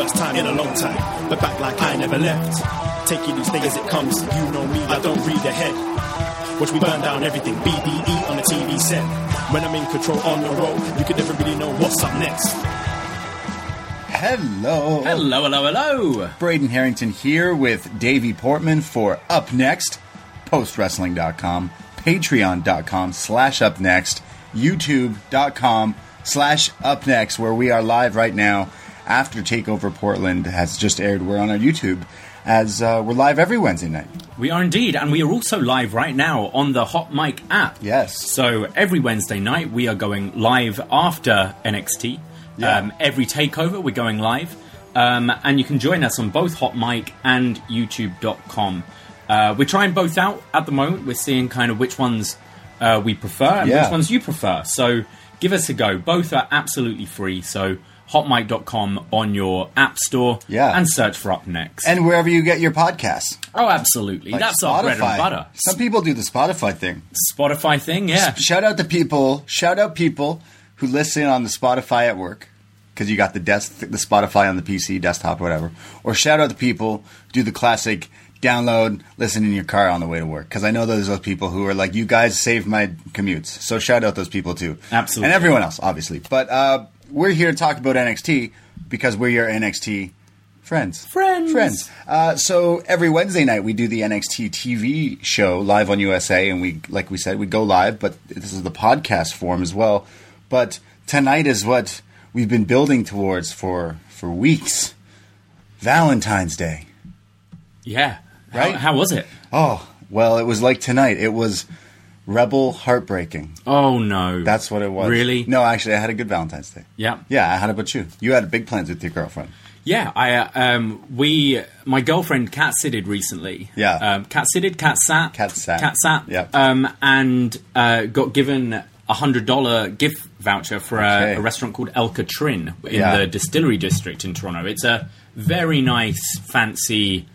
First time in a long time, but back like I never left. Taking each day as it comes, you know me, I don't read ahead. Watch me burn down everything, BDE on the TV set. When I'm in control on the road, you can never really know what's up next. Hello. Hello, hello, hello. Braden Herrington here with Davie Portman for Up Next, postwrestling.com, patreon.com slash up next, youtube.com slash up next, where we are live right now after Takeover Portland has just aired. We're on our YouTube as uh, we're live every Wednesday night. We are indeed, and we are also live right now on the Hot Mic app. Yes. So every Wednesday night we are going live after NXT. Yeah. Um, every takeover we're going live, um, and you can join us on both Hot Mic and YouTube.com. Uh, we're trying both out at the moment. We're seeing kind of which ones uh, we prefer and Yeah. which ones you prefer. So give us a go. Both are absolutely free. So hotmic.com on your app store Yeah. and search for Up Next. And wherever you get your podcasts. oh, absolutely. Like That's our bread and butter. Some people do the Spotify thing. Spotify thing, yeah. Shout out to people. Shout out people who listen on the Spotify at work because you got the desk, the Spotify on the PC, desktop, whatever. Or shout out to people do the classic download, listen in your car on the way to work. Because I know there's those people who are like, you guys saved my commutes. So shout out those people too. Absolutely. and everyone else, obviously. But uh, we're here to talk about NXT because we're your NXT friends. Friends. Friends. Uh, so every Wednesday night we do the NXT TV show live on USA, and we, like we said, we go live, but this is the podcast form as well. But tonight is what we've been building towards for for weeks. Valentine's Day. Yeah. Right? How, how was it? Oh well, it was like tonight. It was rebel heartbreaking. Oh no. That's what it was. Really? No, actually, I had a good Valentine's Day. Yeah. Yeah, I had about you? You had big plans with your girlfriend. Yeah, I uh, um we my girlfriend cat sitted recently. Yeah. Um cat sitted, cat sat. Cat sat. Cat sat. Yep. Um and uh, got given a hundred dollar gift voucher for Okay. a, a restaurant called El Catrin in Yeah. the distillery district in Toronto. It's a very nice, fancy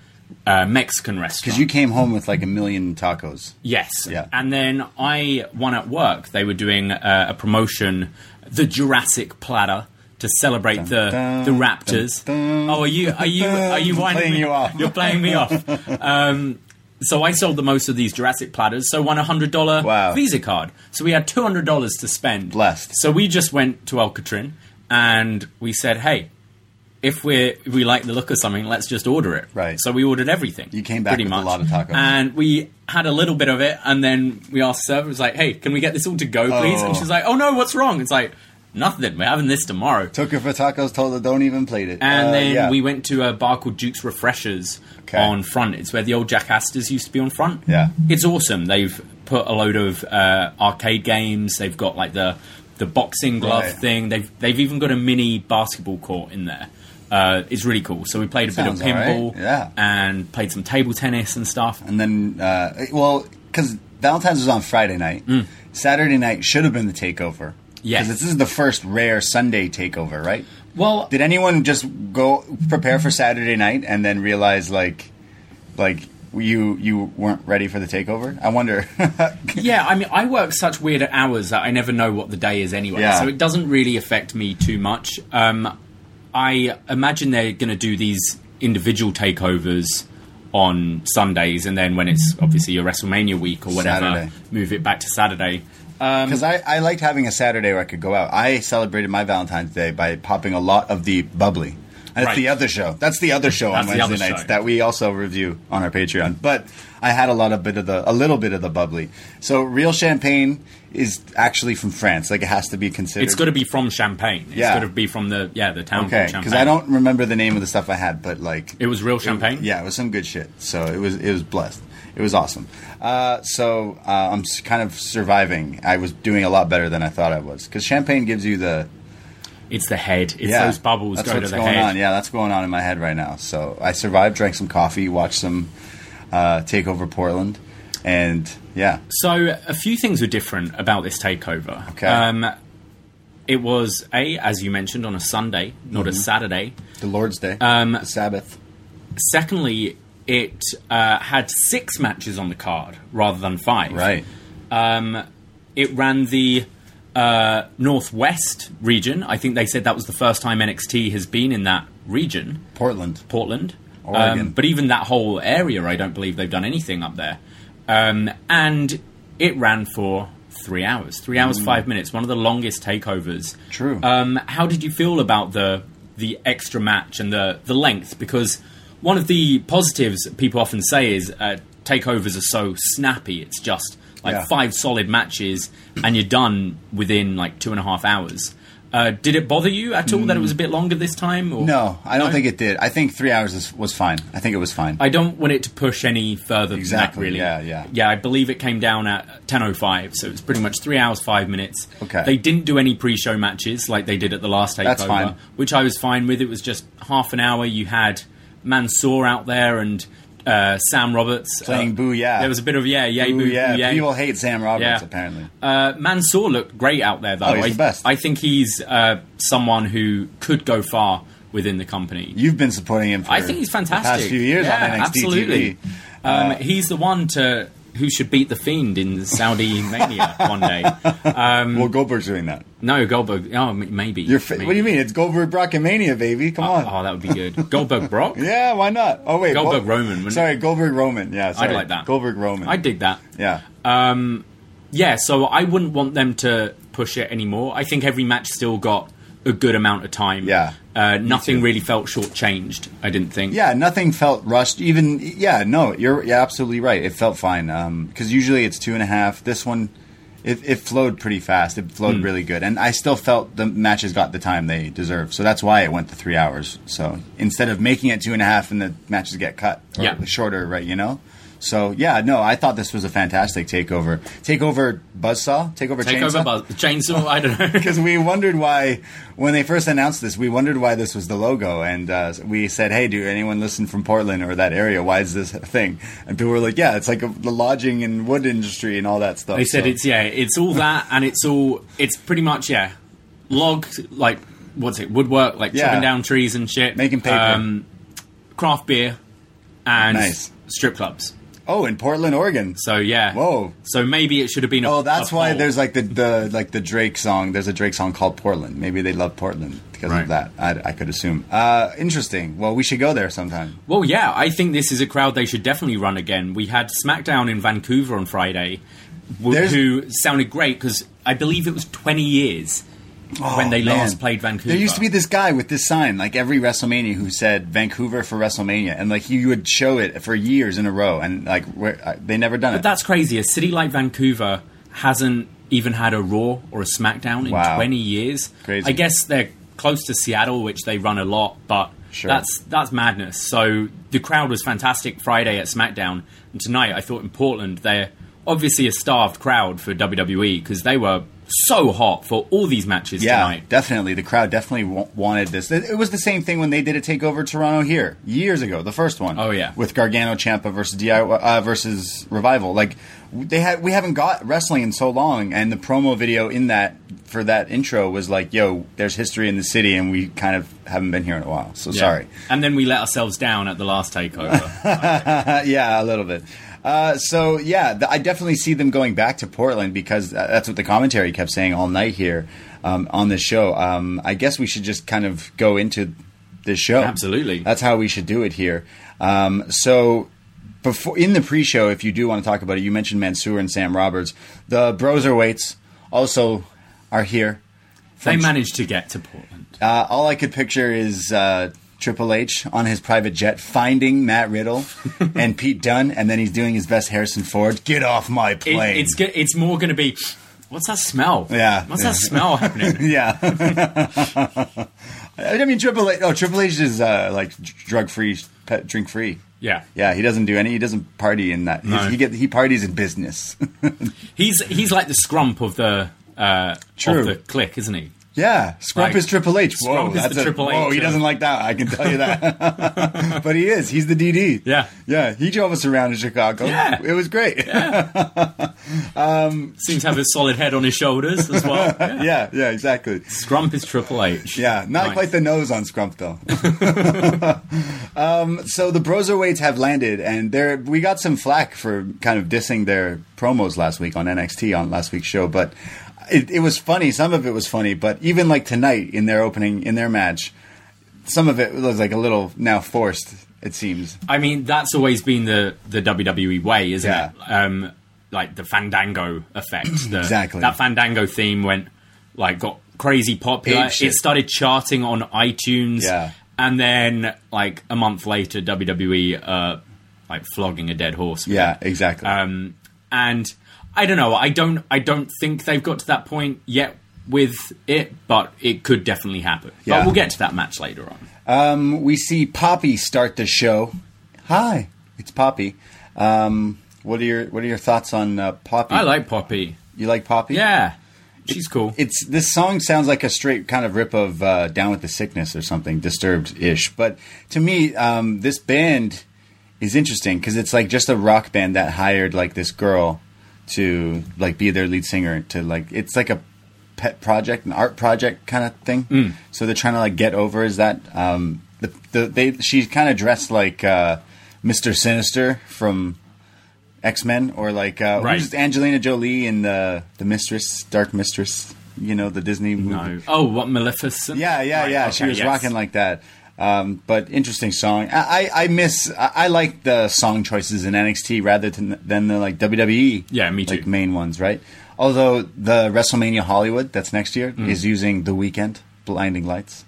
uh, Mexican restaurant. Because you came home with like a million tacos. Yes. Yeah. And then I, one at work, they were doing uh, a promotion, the Jurassic Platter, to celebrate the dun, the Raptors. dun, dun. oh, are you are you are you winding playing me? you off. You're playing me off. Um, so I sold the most of these Jurassic platters, so won a hundred dollar Wow. Visa card. So we had two hundred dollars to spend. Blessed. So we just went to El Catrin and we said, hey. If we if we like the look of something, let's just order it. Right. So we ordered everything. You came back pretty with a lot of tacos. And we had a little bit of it, and then we asked server, was like, "Hey, can we get this all to go, please?" Oh. And she's like, "Oh no, what's wrong?" It's like, "Nothing. We're having this tomorrow." Took her for tacos, told her don't even plate it. And Uh, then yeah. we went to a bar called Duke's Refreshers Okay. on front. It's where the old Jack Astors used to be on front. Yeah. it's awesome. They've put a load of uh, arcade games. They've got like the the boxing glove Right. thing. They've they've even got a mini basketball court in there. Uh, is really cool. So we played a Sounds bit of pinball yeah. and played some table tennis and stuff. And then, uh, well, because Valentine's was on Friday night. Saturday night should have been the takeover. Yes. Because this is the first rare Sunday takeover, right? Well, Did anyone just go prepare for Saturday night and then realize like, like you you weren't ready for the takeover? I wonder. yeah, I mean, I work such weird hours that I never know what the day is anyway, Yeah. so it doesn't really affect me too much. Um, I imagine they're going to do these individual takeovers on Sundays, and then when it's obviously your WrestleMania week or whatever, Saturday. move it back to Saturday. Um, because I, I liked having a Saturday where I could go out. I celebrated my Valentine's Day by popping a lot of the bubbly. That's Right. the other show. That's the other show That's on Wednesday nights show. that we also review on our Patreon. But I had a lot of bit of the a little bit of the bubbly. So real champagne is actually from France. Like it has to be considered. It's got to be from Champagne. It's Yeah. got to be from the yeah the town okay because I don't remember the name of the stuff I had, but like It was real champagne. yeah, it was some good shit. So it was it was blessed. It was awesome. Uh, so uh, I'm kind of surviving. I was doing a lot better than I thought I was because champagne gives you the It's the head. It's yeah those bubbles That's go to what's the going head. on. Yeah, that's going on in my head right now. So I survived. Drank some coffee. Watched some uh, take over Portland, and yeah, So a few things were different about this takeover. Okay. Um, it was a, as you mentioned, on a Sunday, not a Mm-hmm. Saturday. the Lord's Day, Um, the Sabbath. Secondly, it uh, had six matches on the card rather than five. Right. Um, it ran the uh, Northwest region. I think they said that was the first time NXT has been in that region. Portland. Portland. Oregon. Um, but even that whole area, I don't believe they've done anything up there. Um, and it ran for three hours, three hours five minutes, one of the longest takeovers. Mm. True. Um, how did you feel about the the extra match and the the length? Because one of the positives people often say is uh, takeovers are so snappy. It's just like Yeah. five solid matches and you're done within like two and a half hours. Uh, did it bother you at all that it was a bit longer this time? Or? No, I don't No? think it did. I think three hours is, was fine. I think it was fine. I don't want it to push any further Exactly, than that, really. yeah, yeah. Yeah, I believe it came down at 10.05, so it was pretty much three hours, five minutes. Okay. They didn't do any pre-show matches like they did at the last takeover, That's fine. which I was fine with. It was just half an hour. You had Mansoor out there and uh, Sam Roberts. Playing uh, Boo Yeah. There was a bit of, yeah, yay, Ooh, boo, yeah, boo, yay. people hate Sam Roberts Yeah. apparently. Uh, Mansoor looked great out there, though. Oh, he's I, the best. I think he's uh, someone who could go far within the company. You've been supporting him. for I think he's fantastic. The past few years yeah, on NXT absolutely. TV. Um, Uh, he's the one to who should beat the Fiend in Saudi Mania one day. Um, well, Goldberg's doing that. No, Goldberg. Oh, maybe. You're fi- maybe. what do you mean? It's Goldberg Brockmania, baby. Come oh, on. Oh, that would be good. Goldberg Brock. Yeah, why not? Oh wait, Goldberg Gol- Roman, Sorry, Goldberg Roman. Yeah, sorry. like that. Goldberg Roman. I dig that. Yeah. Um, yeah, so I wouldn't want them to push it anymore. I think every match still got a good amount of time. Yeah, Uh, nothing really felt shortchanged. I didn't think. yeah, nothing felt rushed. Even yeah, no, you're yeah, absolutely right. It felt fine because usually it's two and a half. This one, it, it flowed pretty fast. It flowed really good, and I still felt the matches got the time they deserve. So that's why it went to three hours. So instead of making it two and a half and the matches get cut or Yeah. shorter, right? You know. So yeah, no, I thought this was a fantastic takeover. Takeover buzzsaw, takeover Take chainsaw. over Buzz. Chainsaw, I don't know. because we wondered why when they first announced this we wondered why this was the logo and uh, we said hey do anyone listen from portland or that area why is this a thing and people were like yeah it's like a, the lodging and wood industry and all that stuff They said So- it's yeah, it's all that, and it's all it's pretty much yeah, log like what's it woodwork like Yeah. chopping down trees and shit, Making paper. um, craft beer, and Nice. strip clubs. Oh in portland oregon So yeah, Whoa. So maybe it should have been. A, oh that's a why poll. there's like the, the like the drake song there's a drake song called portland maybe they love portland because Right. of that I, I could assume uh, interesting well we should go there sometime Well, yeah, I think this is a crowd they should definitely run again. We had SmackDown in Vancouver on Friday, w- who sounded great because I believe it was 20 years when they Oh, man. last played Vancouver. There used to be this guy with this sign, like every WrestleMania, who said Vancouver for WrestleMania, and like he would show it for years in a row, and like uh, they never done it. But that's crazy. A city like Vancouver hasn't even had a Raw or a SmackDown in Wow. 20 years. Crazy. I guess they're close to Seattle, which they run a lot, but Sure. that's that's madness. So the crowd was fantastic Friday at SmackDown, and tonight I thought in Portland they're obviously a starved crowd for WWE because they were so hot for all these matches Yeah, tonight. definitely. The crowd definitely wa- wanted this. It, it was the same thing when they did a takeover Toronto here years ago, the first one. Oh, yeah. with Gargano Ciampa versus DIY uh, versus Revival. Like they had, we haven't got wrestling in so long, and the promo video in that for that intro was like, "Yo, there's history in the city, and we kind of haven't been here in a while." So Yeah. sorry. And then we let ourselves down at the last takeover. Yeah, a little bit. Uh, so yeah, th- I definitely see them going back to Portland because uh, that's what the commentary kept saying all night here um, on this show. Um, I guess we should just kind of go into this show. Absolutely. that's how we should do it here. Um, so before in the pre-show, if you do want to talk about it, you mentioned Mansoor and Sam Roberts. The Broserweights also are here. they managed to get to Portland. uh, all I could picture is uh, Triple H on his private jet finding Matt Riddle and Pete Dunne, and then he's doing his best Harrison Ford. Get off my It, plane! it's go- it's more going to be. What's that smell? Yeah. What's that smell happening? yeah. I mean, Triple H. Oh, Triple H is uh, like drug free, drink free. Yeah. Yeah, he doesn't do any. He doesn't party in that. No. He get he parties in business. He's he's like the scrump of the uh, True. of the clique, isn't he? Yeah, Scrump Like, is Triple H. Whoa, Scrump is that's the a, Triple Whoa, he doesn't like that. I can tell you that. but he is. He's the DD. Yeah. yeah. He drove us around in Chicago. Yeah. it was great. Seems to have a solid head on his shoulders as well. Yeah. yeah, yeah, exactly. Scrump is Triple H. Yeah, not Nice. quite the nose on Scrump though. um, so the Broserweights have landed, and they're we got some flack for kind of dissing their promos last week on NXT on last week's show, but it, it was funny. Some of it was funny, but even like tonight in their opening in their match, some of it was like a little now forced. It seems. I mean, that's always been the the WWE way, isn't Yeah. it? Um, like the Fandango effect. The, Exactly. That Fandango theme went like got crazy popular. It started charting on iTunes. Yeah. And then like a month later, WWE uh, like flogging a dead horse. Yeah, exactly. Um, and I don't know. I don't. I don't think they've got to that point yet with it, but it could definitely happen. Yeah. But we'll get to that match later on. Um, we see Poppy start the show. Hi, it's Poppy. Um, what are your What are your thoughts on uh, Poppy? I like Poppy. You like Poppy? Yeah, she's cool. it's this song sounds like a straight kind of rip of uh, "Down with the Sickness" or something disturbed ish. But to me, um, this band is interesting because it's like just a rock band that hired like this girl to like be their lead singer. To like it's like a pet project, an art project kind of thing. So they're trying to like get over is that um, the, the they she's kind of dressed like uh, Mister Sinister from. X Men or like uh, Right. who's Angelina Jolie in the the Mistress, Dark Mistress, you know the Disney movie. No. Oh, what Maleficent? Yeah, yeah, Right, yeah. okay, she was yes. rocking like that. Um, but interesting song. I, I, I miss. I, I like the song choices in NXT rather than than the like WWE. Yeah, me too. Like main ones, right? Although the WrestleMania Hollywood that's next year Mm. is using The Weeknd, "Blinding Lights."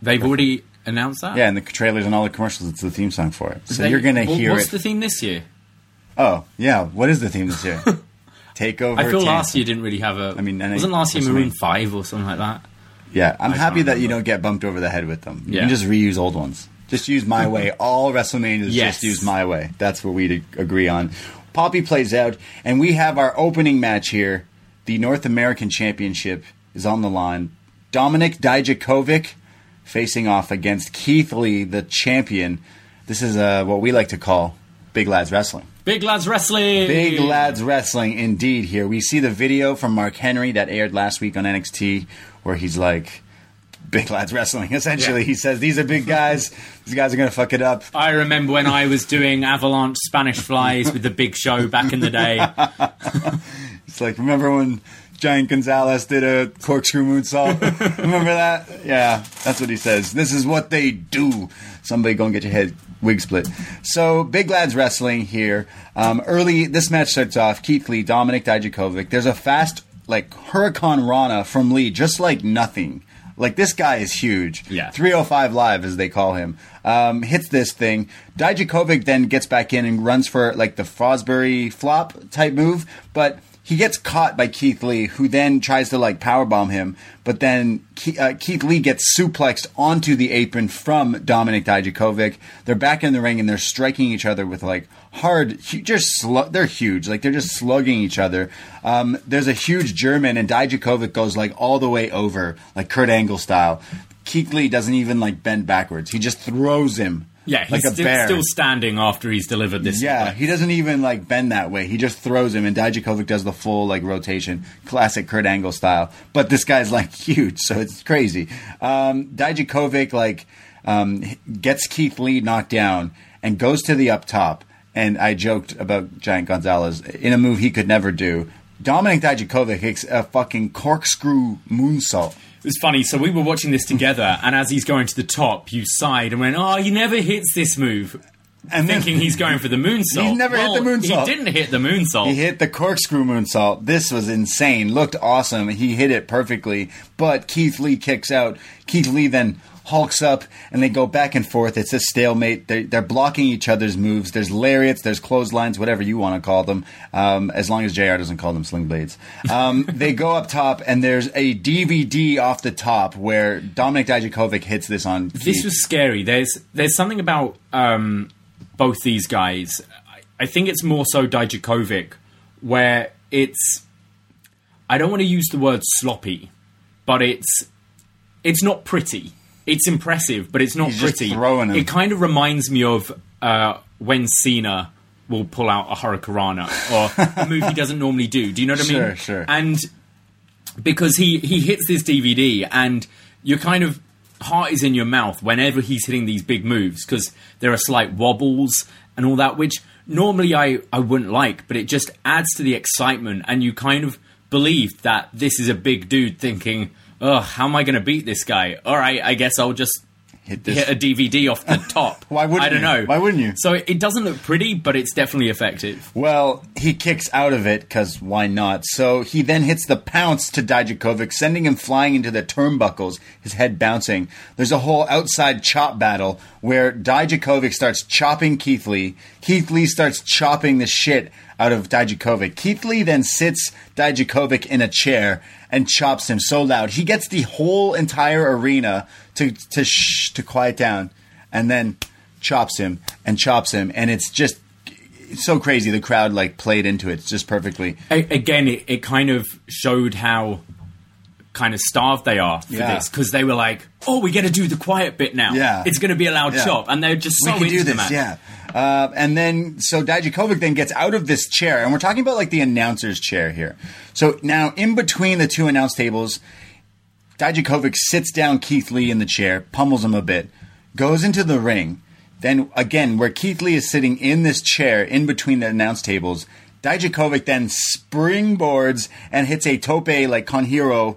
They've already announced that. Yeah, and the trailers and all the commercials, it's the theme song for it. So They- you're gonna well, hear What's it. the theme this year? oh, yeah. What is the theme this year? Takeover. I feel Tampa. last year didn't really have a. I mean, and wasn't last year Maroon Five or something like that? Yeah, I'm happy that you don't get bumped over the head with them. You Yeah. can just reuse old ones. Just use My Way. All WrestleManias Yes. just use My Way. That's what we agree on. Poppy plays out, and we have our opening match here. The North American Championship is on the line. Dominik Dijakovic facing off against Keith Lee, the champion. This is uh, what we like to call Big Lads Wrestling. Big lads wrestling. Big Lads Wrestling, indeed. Here we see the video from Mark Henry that aired last week on NXT, where he's like, "Big Lads Wrestling." Essentially, Yeah. he says, "These are big guys. These guys are gonna fuck it up." I remember when I was doing Avalanche Spanish Flies with the Big Show back in the day. It's like, remember when Giant Gonzalez did a corkscrew moonsault? remember that? Yeah, that's what he says. This is what they do. Somebody go and get your head wig split. So, Big Lads Wrestling here. Um, early, this match starts off Keith Lee, Dominik Dijakovic. There's a fast, like, Hurricane Rana from Lee, just like nothing. Like, this guy is huge. Yeah. 305 Live, as they call him, um, hits this thing. Dijakovic then gets back in and runs for like the Fosbury flop type move, but he gets caught by Keith Lee, who then tries to like powerbomb him, but then Ke- uh, Keith Lee gets suplexed onto the apron from Dominik Dijakovic. They're back in the ring and they're striking each other with like hard, just slu- they're huge, like they're just slugging each other. Um, there's a huge German and Dijakovic goes like all the way over, like Kurt Angle style. Keith Lee doesn't even like bend backwards; he just throws him. Yeah, he's like a still, bear. still standing after he's delivered this. Yeah, suplex. he doesn't even like bend that way. He just throws him, and Dijakovic does the full like rotation, classic Kurt Angle style. But this guy's like huge, so it's crazy. Um, Dijakovic like um, gets Keith Lee knocked down and goes to the up top. And I joked about Giant Gonzalez in a move he could never do. Dominik Dijakovic hits a fucking corkscrew moonsault. It was funny. So we were watching this together, and as he's going to the top, you sighed and went, "Oh, he never hits this move." And then- thinking he's going for the moonsault. He never hit the moonsault. He didn't hit the moonsault. He hit the corkscrew moonsault. This was insane. Looked awesome. He hit it perfectly. But Keith Lee kicks out. Keith Lee then hulks up and they go back and forth. It's a stalemate. They're, they're blocking each other's moves. There's lariats, there's clotheslines, whatever you want to call them, um, as long as JR doesn't call them sling blades. Um, they go up top and there's a DVD off the top where Dominik Dijakovic hits this on. this was scary. There's there's something about um, both these guys. I, I think it's more so Dijakovic, where it's. I don't want to use the word sloppy, but it's it's not pretty. It's impressive, but it's not He's pretty. It kind of reminds me of uh, when Cena will pull out a hurricanrana or a move he doesn't normally do. Do you know what I mean? Sure, sure. And because he he hits this DVD and your kind of heart is in your mouth whenever he's hitting these big moves because there are slight wobbles and all that which normally I I wouldn't like but it just adds to the excitement and you kind of believe that this is a big dude thinking oh how am I going to beat this guy all right I guess I'll just Hit this- hit a DVD off the top Why wouldn't I don't you? know Why wouldn't you? so it doesn't look pretty but it's definitely effective Well, he kicks out of it because why not? So he then hits the pounce to Dijakovic, sending him flying into the turnbuckles, his head bouncing. There's a whole outside chop battle where Dijakovic starts chopping Keith Lee. Keith Lee starts chopping the shit out of Dijakovic. Keith Lee then sits Dijakovic in a chair and chops him so loud. He gets the whole entire arena to to shh, to quiet down, and then chops him and chops him, and it's just it's so crazy. The crowd like played into it just perfectly. Again, it, it kind of showed how kind of starved they are for Yeah. this because they were like, "Oh, we got to do the quiet bit now. Yeah. it's going to be a loud Yeah. chop," and they're just so we into do the this, match. yeah. Uh, and then so Dijakovic then gets out of this chair, and we're talking about like the announcer's chair here. So now in between the two announce tables, Dijakovic sits down Keith Lee in the chair, pummels him a bit, goes into the ring. Then again, where Keith Lee is sitting in this chair in between the announce tables, Dijakovic then springboards and hits a tope like con hilo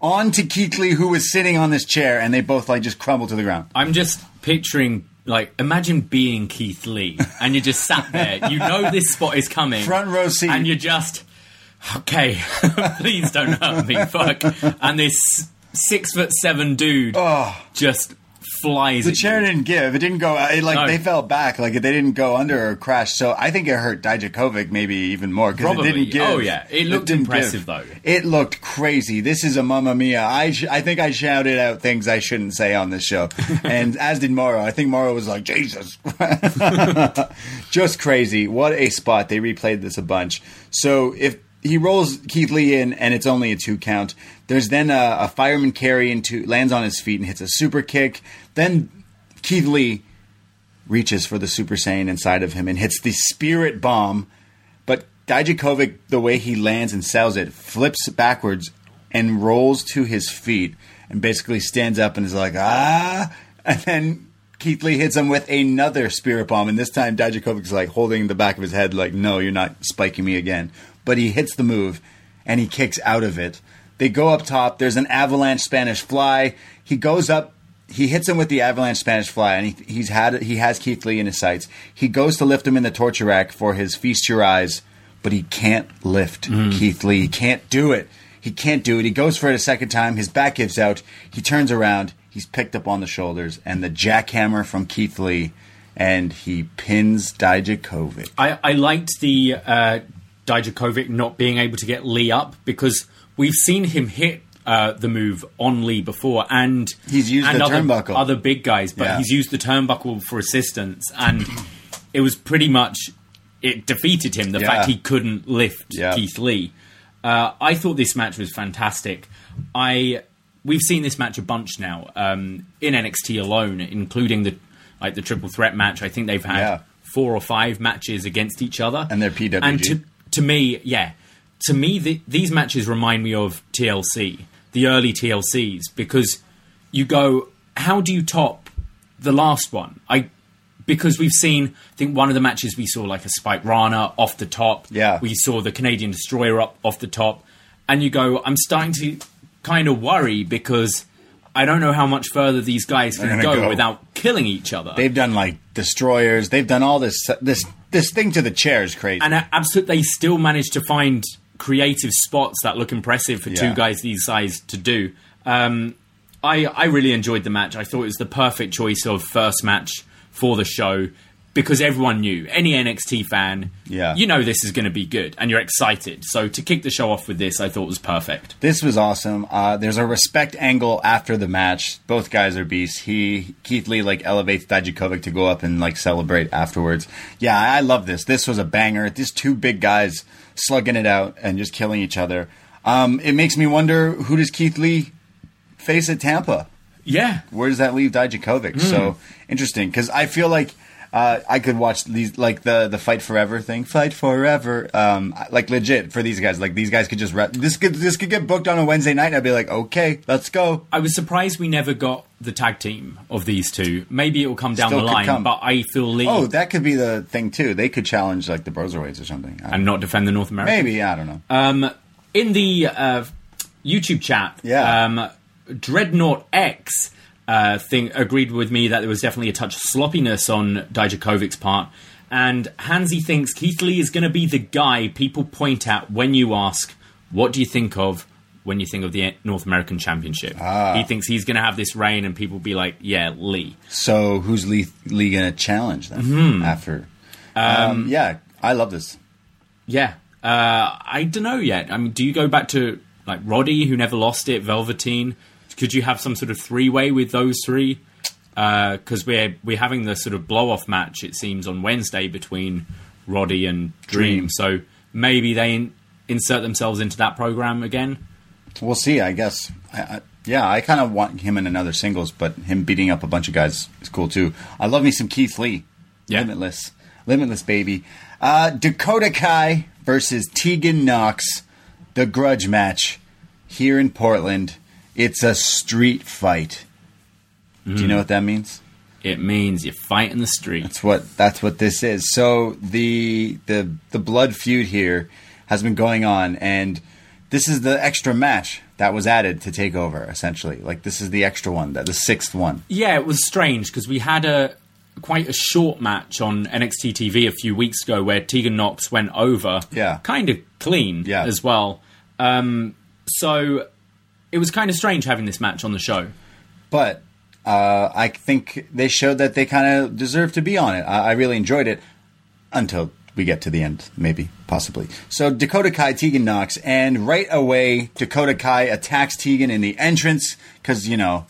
onto Keith Lee, who was sitting on this chair, and they both like just crumble to the ground. I'm just picturing. Like, imagine being Keith Lee, and you just sat there. You know this spot is coming, Front row seat. and you're just okay. please don't hurt me, fuck. And this six foot seven dude oh. just flies. The chair you. didn't give. It didn't go. Uh, it, like No. they fell back. Like they didn't go under or crash. So I think it hurt Dijakovic maybe even more because it didn't give. Oh, yeah. It looked didn't impressive, give. though. It looked crazy. This is a Mamma Mia. I sh- I think I shouted out things I shouldn't say on this show, and as did Mauro. I think Mauro was like Jesus, just crazy. What a spot. They replayed this a bunch. So if he rolls Keith Lee in, and it's only a two count. There's then a, a fireman carry into lands on his feet and hits a super kick. Then Keith Lee reaches for the Super Saiyan inside of him and hits the Spirit Bomb. But Dijakovic, the way he lands and sells it, flips backwards and rolls to his feet and basically stands up and is like, ah. And then Keith Lee hits him with another Spirit Bomb. And this time Dijakovic's like holding the back of his head, like, no, you're not spiking me again. But he hits the move and he kicks out of it. They go up top. There's an avalanche Spanish fly. He goes up he hits him with the avalanche Spanish fly, and he, he's had he has Keith Lee in his sights. He goes to lift him in the torture rack for his feast your eyes, but he can't lift Keith Lee. He can't do it. He can't do it. He goes for it a second time. His back gives out. He turns around. He's picked up on the shoulders, and the jackhammer from Keith Lee, and he pins Dijakovic. I, I liked the uh, Dijakovic not being able to get Lee up because we've seen him hit uh, the move on Lee before, and He's used and the other, turnbuckle. other big guys, but Yeah. he's used the turnbuckle for assistance, and it was pretty much it defeated him. The Yeah. fact he couldn't lift Yeah. Keith Lee. Uh, I thought this match was fantastic. I we've seen this match a bunch now um, in NXT alone, including the like the triple threat match. I think they've had four or five matches against each other, And they're PWG. And to, to me, yeah, to me, the, these matches remind me of TLC, the early TLCs, because you go, how do you top the last one? I because we've seen, I think one of the matches we saw like a Spike Rana off the top. Yeah. we saw the Canadian Destroyer up off the top, and you go, I'm starting to kind of worry because. I don't know how much further these guys can go, go. without killing each other. They've done like destroyers. They've done all this this this thing to the chair is crazy. and absolutely, they still managed to find creative spots that look impressive for two guys these size to do. Um, I I really enjoyed the match. I thought it was the perfect choice of first match for the show because everyone knew any NXT fan, Yeah. you know this is going to be good, and you're excited. So to kick the show off with this, I thought was perfect. This was awesome. Uh, there's a respect angle after the match. Both guys are beasts. He Keith Lee like elevates Dijakovic to go up and like celebrate afterwards. Yeah, I I love this. This was a banger. These two big guys slugging it out and just killing each other. Um, it makes me wonder who does Keith Lee face at Tampa? Yeah, Where does that leave Dijakovic? So interesting because I feel like. Uh, I could watch these like the the fight forever thing, fight forever, um, like legit for these guys. Like these guys could just re- this could this could get booked on a Wednesday night. and I'd be like, okay, let's go. I was surprised we never got the tag team of these two. Maybe it will come down Still the line, come. but I feel Lee Oh, that could be the thing too. They could challenge like the Broserweights or something. And not defend the North American. maybe I don't know. Um, in the uh, YouTube chat, Yeah. um, Dreadnought X uh, thing agreed with me that there was definitely a touch of sloppiness on Dijakovic's part. And Hansy thinks Keith Lee is going to be the guy people point at when you ask, "What do you think of?" When you think of the North American Championship, Ah. he thinks he's going to have this reign, and people be like, "Yeah, Lee." so who's Lee, Lee gonna challenge then Mm-hmm. after? Um, yeah, I love this. Yeah, uh, I don't know yet. I mean, do you go back to like Roddy, who never lost it, Velveteen? Could you have some sort of three way with those three? Because we're we're having the sort of blow off match. It seems on Wednesday between Roddy and Dream. Dream. So maybe they in- insert themselves into that program again. We'll see. I guess. I, I, yeah, I kind of want him in another singles, but him beating up a bunch of guys is cool too. I love me some Keith Lee. Yeah. Limitless, limitless baby. Uh, Dakota Kai versus Tegan Nox, the grudge match here in Portland. It's a street fight. Do you know what that means? It means you fight in the street. That's what that's what this is. So the the the blood feud here has been going on, and this is the extra match that was added to take over. Essentially, like this is the extra one, the, the sixth one. Yeah, it was strange because we had a quite a short match on NXT TV a few weeks ago where Tegan Nox went over, Yeah. kind of clean Yeah. as well. Um, so it was kind of strange having this match on the show. But uh, I think they showed that they kind of deserve to be on it. I, I really enjoyed it until we get to the end, maybe, possibly. So Dakota Kai, Tegan Nox, and right away Dakota Kai attacks Tegan in the entrance because you know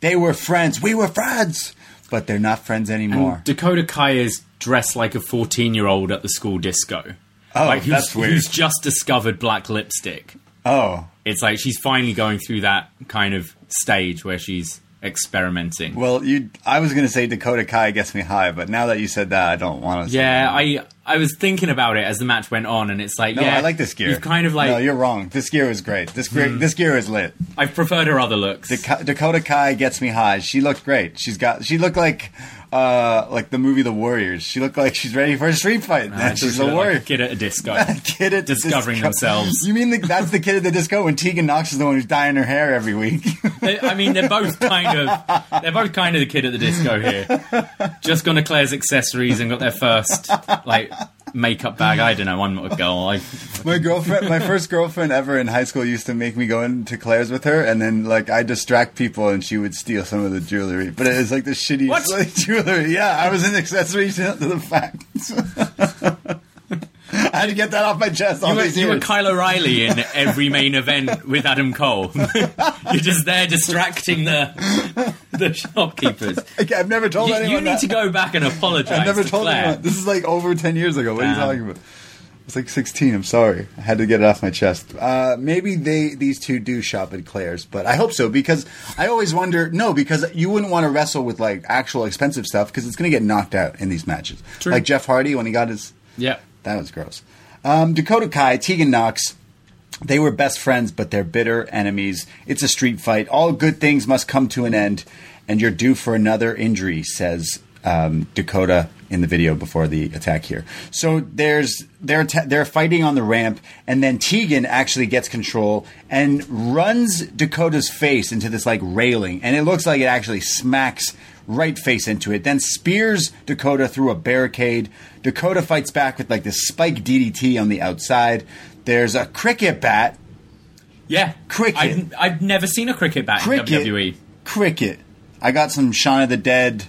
they were friends. We were friends, but they're not friends anymore. Dakota Kai is dressed like a 14 year old at the school disco. Oh, like who's, that's weird. who's just discovered black lipstick. Oh, It's like she's finally going through that kind of stage where she's experimenting. well, you. I was gonna say Dakota Kai gets me high, but now that you said that, I don't want to. Yeah, I I was thinking about it as the match went on, and it's like, No, yeah, I like this gear. You've kind of like, no, you're wrong. This gear is great. This gear, this gear is lit. I've preferred her other looks. Dak- Dakota Kai gets me high. She looked great. She's got. She looked like, uh, like the movie The Warriors. She looked like she's ready for a street fight. And she's she a like warrior. a kid at a disco. kid at discovering disco. themselves. You mean the, that's the kid at the disco when Tegan Nox is the one who's dyeing her hair every week? I mean, they're both kind of they're both kind of the kid at the disco here. Just gone to Claire's accessories and got their first like makeup bag. I don't know. I'm not a girl. I, my girlfriend, my first girlfriend ever in high school, used to make me go into Claire's with her, and then like I distract people, and she would steal some of the jewelry. But it was like the shittiest like, jewelry. Yeah, I was an accessory to, to the fact. I had to get that off my chest. You were, you were. Kyle O'Reilly in every main event with Adam Cole. You're just there distracting the the shopkeepers. Okay, I've never told You, anyone you need that. to go back and apologize. I've never to told Claire. anyone. This is like over 10 years ago. What are you talking about? It's like 16. I'm sorry. I had to get it off my chest. Uh, maybe they these two do shop at Claire's, but I hope so because I always wonder. No, because you wouldn't want to wrestle with like actual expensive stuff because it's going to get knocked out in these matches. True. Like Jeff Hardy when he got his. Yeah. That was gross. Um, Dakota Kai, Tegan Nox, they were best friends, but they're bitter enemies. It's a street fight. All good things must come to an end, and you're due for another injury, says um, Dakota in the video before the attack here. So there's they're they're fighting on the ramp, and then Tegan actually gets control and runs Dakota's face into this like railing, and it looks like it actually smacks right face into it. Then spears Dakota through a barricade. Dakota fights back with like this spike DDT on the outside. There's a cricket bat. Yeah. Cricket. I've, I've never seen a cricket bat Cricket. in WWE. Cricket. I got some Shaun of the Dead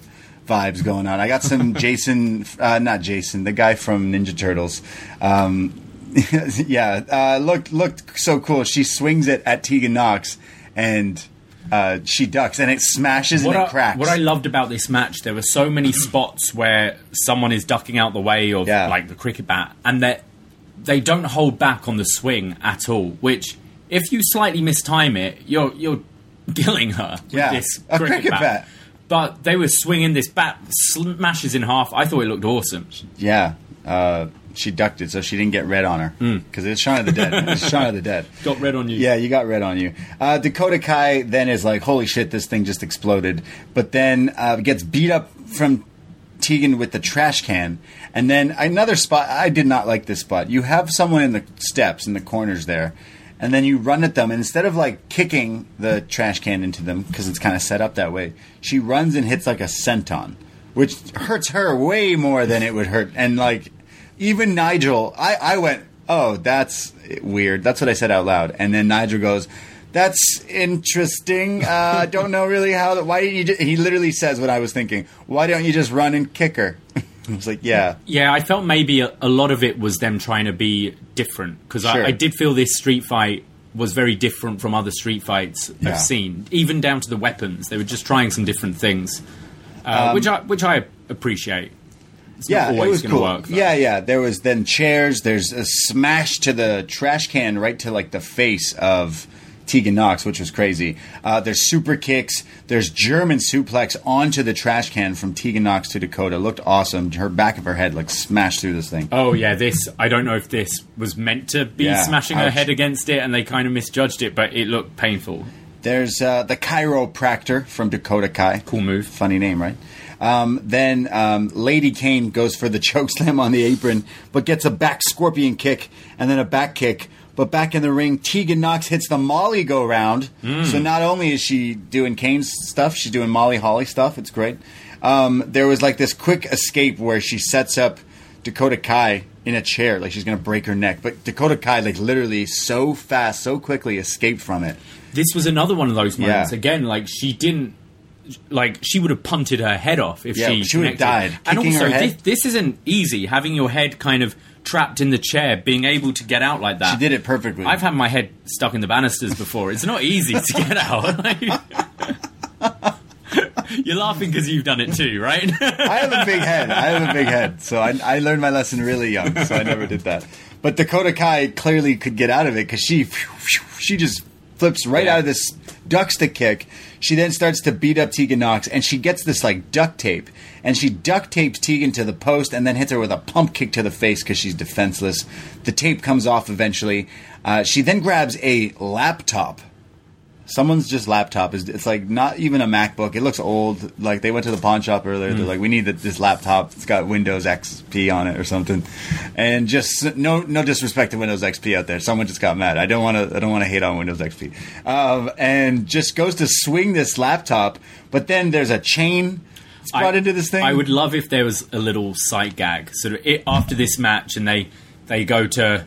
vibes going on. I got some Jason, uh, not Jason, the guy from Ninja Turtles. Um, yeah, uh, looked looked so cool. She swings it at Tegan Knox, and uh, she ducks, and it smashes What and I, it cracks. what I loved about this match, there were so many spots where someone is ducking out the way of Yeah. like the cricket bat, and that they don't hold back on the swing at all. Which, if you slightly mistime it, you're you're killing her with Yeah. this A cricket, cricket bat. bat. But they were swinging this bat, smashes in half. I thought it looked awesome. Yeah, uh, she ducked it, so she didn't get red on her because it's Shaun of the Dead. It's Shaun of the Dead. Got red on you. Yeah, you got red on you. Uh, Dakota Kai then is like, "Holy shit, this thing just exploded!" But then uh, gets beat up from Tegan with the trash can, and then another spot. I did not like this spot. You have someone in the steps in the corners there. And then you run at them, and instead of like kicking the trash can into them because it's kind of set up that way, she runs and hits like a senton, which hurts her way more than it would hurt. And like even Nigel, I, I went, oh, that's weird. That's what I said out loud. And then Nigel goes, that's interesting. Uh, don't know really how. Why didn't you? Just, he literally says what I was thinking. Why don't you just run and kick her? I was like, yeah, Yeah, I felt maybe a, a lot of it was them trying to be different because Sure. I, I did feel this street fight was very different from other street fights Yeah. I've seen, even down to the weapons. They were just trying some different things, Um, uh, which I which I appreciate. It's yeah, it was cool. work. Yeah, yeah. There was then chairs. There's a smash to the trash can right to like the face of Tegan Nox, which was crazy. Uh, there's super kicks. There's German suplex onto the trash can from Tegan Nox to Dakota. Looked awesome. Her back of her head like smashed through this thing. Oh yeah, this I don't know if this was meant to be Yeah, smashing her head against it, and they kind of misjudged it, but it looked painful. There's uh, the chiropractor from Dakota Kai. Cool move. Funny name, right? Um, then um, Lady Kane goes for the choke slam on the apron, but gets a back scorpion kick and then a back kick. But back in the ring, Tegan Nox hits the Molly go round. So not only is she doing Kane's stuff, she's doing Molly Holly stuff. It's great. Um, there was like this quick escape where she sets up Dakota Kai in a chair, like she's gonna break her neck. But Dakota Kai, like literally, so fast, so quickly escaped from it. This was another one of those moments. Yeah. Again, like she didn't. Like she would have punted her head off if Yeah, she she would have died. And also, this, this isn't easy. Having your head kind of trapped in the chair, being able to get out like that. She did it perfectly. I've had my head stuck in the banisters before. It's not easy to get out. You're laughing because you've done it too, right? I have a big head. I have a big head. So I, I learned my lesson really young. So I never did that. But Dakota Kai clearly could get out of it because she she just flips right Yeah. out of this ducks the kick. She then starts to beat up Tegan Nox, and she gets this like duct tape, and she duct tapes Tegan to the post, and then hits her with a pump kick to the face because she's defenseless. The tape comes off eventually. Uh, she then grabs a laptop someone's just laptop is it's like not even a MacBook. It looks old. Like they went to the pawn shop earlier. They're like, we need th- this laptop. It's got Windows XP on it or something. And just no no disrespect to Windows XP out there. Someone just got mad. I don't want to I don't want to hate on Windows XP. Um, and just goes to swing this laptop, but then there's a chain. Brought I- into this thing. I would love if there was a little sight gag, sort of it, after this match, and they they go to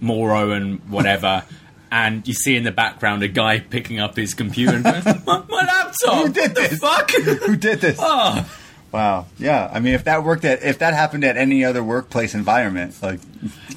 Mauro and whatever, and you see in the background a guy picking up his computer and going, my, my laptop. Who did the this? Fuck. Who did this? Oh, Wow. Yeah. I mean, if that worked at, if that happened at any other workplace environment, like,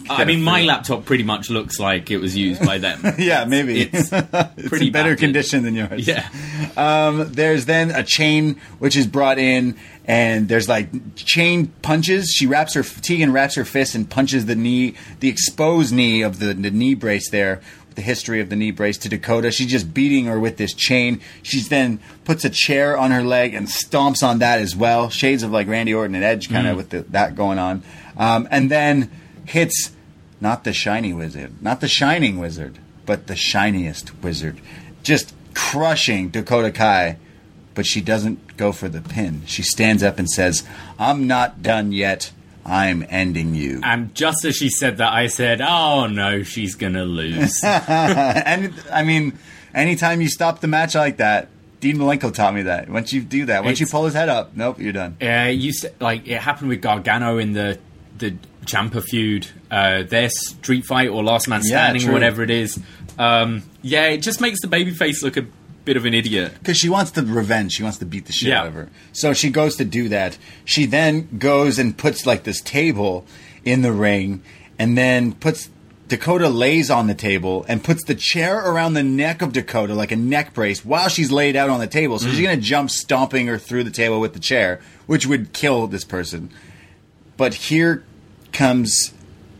I mean, my laptop pretty much looks like it was used by them. yeah, maybe It's It's pretty in better battered. condition than yours. Yeah. Um, there's then a chain which is brought in, and there's like chain punches. She wraps her Tegan wraps her fist and punches the knee, the exposed knee of the, the knee brace there. The history of the knee brace to Dakota. She's just beating her with this chain. She's then puts a chair on her leg and stomps on that as well. Shades of like Randy Orton and Edge kind of with the, that going on. Um, and then hits not the shiny wizard, not the shining wizard, but the shiniest wizard. Just crushing Dakota Kai, but she doesn't go for the pin. She stands up and says, I'm not done yet. I'm ending you. And just as she said that, I said, "Oh no, she's gonna lose." and I mean, anytime you stop the match like that, Dean Malenko taught me that. Once you do that, once you pull his head up, nope, you're done. uh, you like it happened with Gargano in the the Ciampa feud, uh, their street fight or Last Man Yeah, Standing, or whatever it is. Um, yeah, it just makes the babyface look a bit of an idiot. Because she wants the revenge. She wants to beat the shit Yeah. out of her. So she goes to do that. She then goes and puts like this table in the ring and then puts Dakota lays on the table and puts the chair around the neck of Dakota like a neck brace while she's laid out on the table. So she's going to jump stomping her through the table with the chair, which would kill this person. But here comes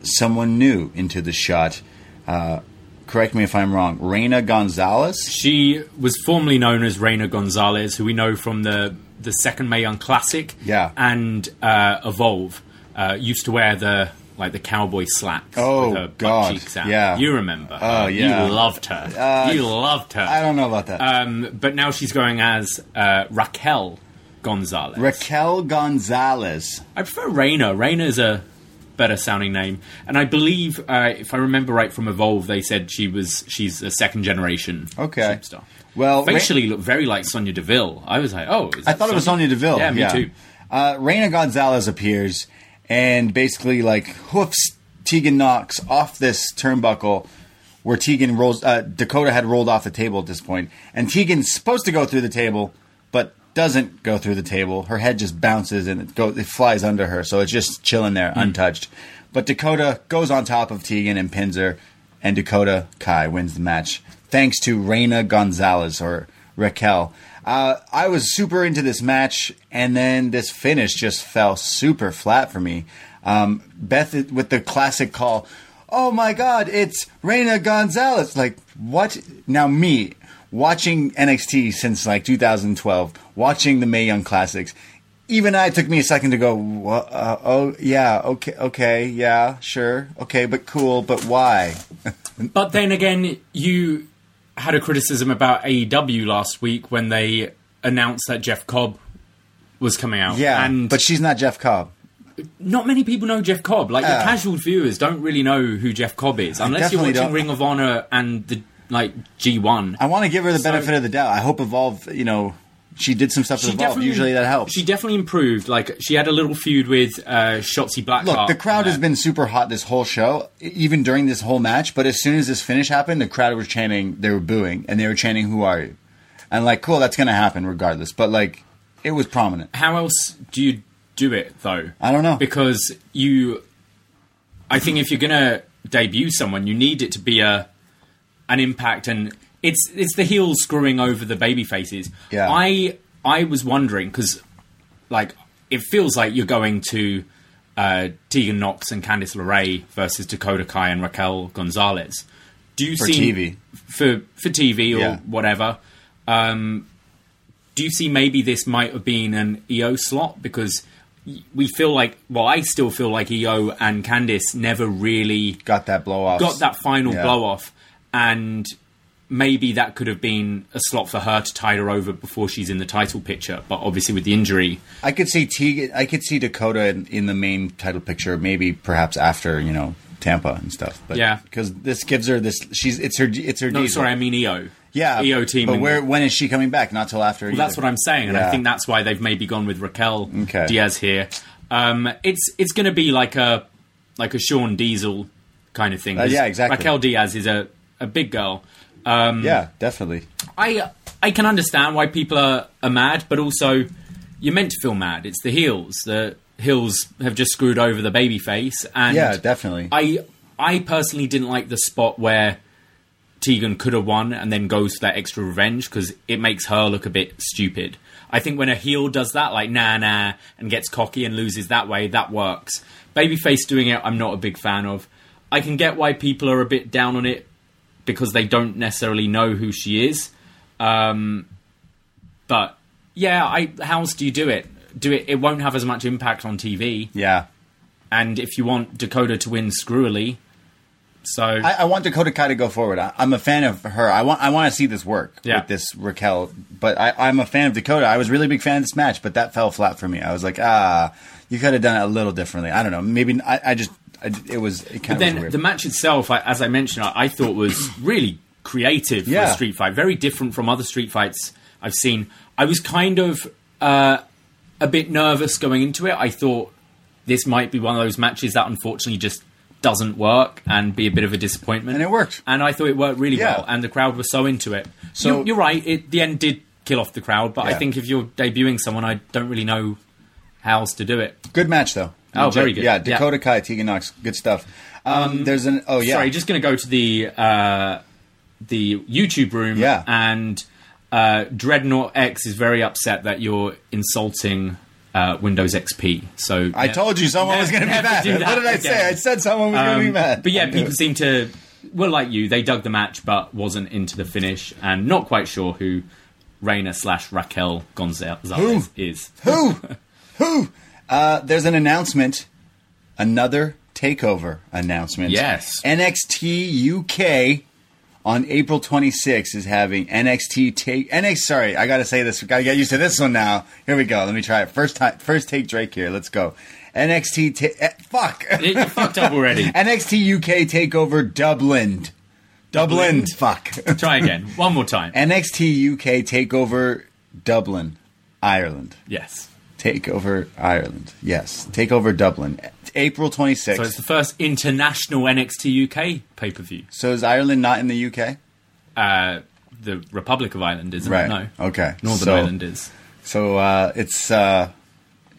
someone new into the shot. Uh, correct me if I'm wrong. Reina Gonzalez? She was formerly known as Reina Gonzalez, who we know from the the second Mae Young Classic, Yeah. and uh, Evolve. Uh, used to wear the like the cowboy slacks. Oh, with her butt God. cheeks out. Yeah. you remember? Oh, yeah. you loved her. Uh, you loved her. I don't know about that. Um, but now she's going as uh, Raquel Gonzalez. Raquel Gonzalez. I prefer Reina. Reina is a better sounding name, and I believe, uh, if I remember right from Evolve, they said she was she's a second generation Okay. superstar. Well, facially looked very like Sonya Deville. I was like, oh, is I thought it was Sonya Deville. Yeah, me too. Uh, Reina Gonzalez appears and basically like hoofs Tegan Nox off this turnbuckle where Tegan rolls. Uh, Dakota had rolled off the table at this point, and Tegan's supposed to go through the table, but doesn't go through the table. Her head just bounces and it goes, it flies under her, so it's just chilling there, untouched. But Dakota goes on top of Tegan and pins her, and Dakota Kai wins the match thanks to Reina Gonzalez or Raquel. Uh, I was super into this match, and then this finish just fell super flat for me. Um, Beth with the classic call, "Oh my God, it's Reina Gonzalez!" Like what? Now me watching NXT since like 2012, watching the Mae Young Classics. Even I it took me a second to go. "Wha- Uh, oh yeah, okay, okay, yeah, sure, okay, but cool, but why? But then again, you had a criticism about AEW last week when they announced that Jeff Cobb was coming out. Yeah, and but she's not Jeff Cobb. not many people know Jeff Cobb. Like Yeah. the casual viewers don't really know who Jeff Cobb is unless you're watching don't. Ring of Honor and the like G1. I want to give her the So- benefit of the doubt. I hope Evolve, you know, she did some stuff with Evolve. Usually that helps. She definitely improved. Like she had a little feud with uh, Shotzi Blackheart. Look, the crowd has been super hot this whole show, even during this whole match. But as soon as this finish happened, the crowd was chanting, they were booing, and they were chanting, "Who are you?" And like, cool, that's going to happen regardless. But like, it was prominent. How else do you do it though? I don't know. because you. I think if you're gonna debut someone, you need it to be a an impact, and it's it's the heels screwing over the baby faces. Yeah. I I was wondering because like it feels like you're going to uh, Tegan Nox and Candice LeRae versus Dakota Kai and Raquel Gonzalez. Do you For see TV. for for TV or Yeah. whatever? Um, do you see maybe this might have been an Io slot because we feel like well I still feel like Io and Candice never really Got that blow off. got that final Yeah. blow off and maybe that could have been a slot for her to tide her over before she's in the title picture but obviously with the injury I could see Tegan. I could see Dakota in, in the main title picture. Maybe perhaps after you know Tampa and stuff. But Yeah. because this gives her this. She's it's her it's her. no diesel. sorry I mean Io Yeah, Io team But where when is she coming back? Not till after. Well, that's what I'm saying, and I think that's why they've maybe gone with Raquel Okay. Diaz here. Um, it's it's going to be like a like a Sean Diesel kind of thing. Uh, yeah, exactly. Raquel Diaz is a, a big girl. Um, Yeah, definitely. I I can understand why people are, are mad, but also you're meant to feel mad. It's the heels. The heels have just screwed over the babyface, and Yeah, definitely. I I personally didn't like the spot where Tegan could have won and then goes for that extra revenge because it makes her look a bit stupid. I think when a heel does that, like nah nah, and gets cocky and loses that way, that works. Babyface doing it, I'm not a big fan of. I can get why people are a bit down on it because they don't necessarily know who she is. Um, but yeah, I how else do you do it? Do it. It won't have as much impact on TV. Yeah. And if you want Dakota to win screwily, so I, I want Dakota Kai to go forward. I, I'm a fan of her. I want I want to see this work Yeah. with this Raquel. But I, I'm a fan of Dakota. I was a really big fan of this match, but that fell flat for me. I was like, ah, you could have done it a little differently. I don't know. Maybe I, I just it was it kind But of then the match itself, I, as I mentioned, I, I thought was really creative for a street fight. Very different from other street fights I've seen. I was kind of uh, a bit nervous going into it. I thought this might be one of those matches that unfortunately just doesn't work and be a bit of a disappointment. And it worked. And I thought it worked really Yeah. well, and the crowd was so into it. So- you're, you're right. It, the end did kill off the crowd, but I think if you're debuting someone, I don't really know how else to do it. good match though. Oh, very good. Yeah, Yeah. Dakota Kai, Tegan Nox, good stuff. Um, there's an oh yeah. Sorry, just going to go to the uh, the YouTube room. Yeah. And uh, Dreadnought X is very upset that you're insulting uh, Windows XP. So I told you someone was going to be mad. What did I again. say? I said someone was going to be Um, mad. But yeah, people it. seem to well like you. They dug the match, but wasn't into the finish, and not quite sure who Reina slash Raquel Gonzalez Who? is. Who? Who? Uh, there's an announcement. Another takeover announcement. Yes. NXT UK on April 26th is having NXT take NXT. Sorry, I gotta say this. Gotta get used to this one now. Here we go. Let me try it. First time. First take Drake here. Let's go. NXT. Ta- eh, fuck. You you fucked up already. NXT UK takeover Dublin. Dublin. Dublin. Fuck. Try again. One more time. NXT UK takeover Dublin, Ireland. yes. Takeover Ireland. Yes. Take over Dublin. April 26th. So it's the first international NXT UK pay per view. So is Ireland not in the UK? Uh, the Republic of Ireland isn't Right. No. Okay. Northern So- Ireland is. So uh, it's uh,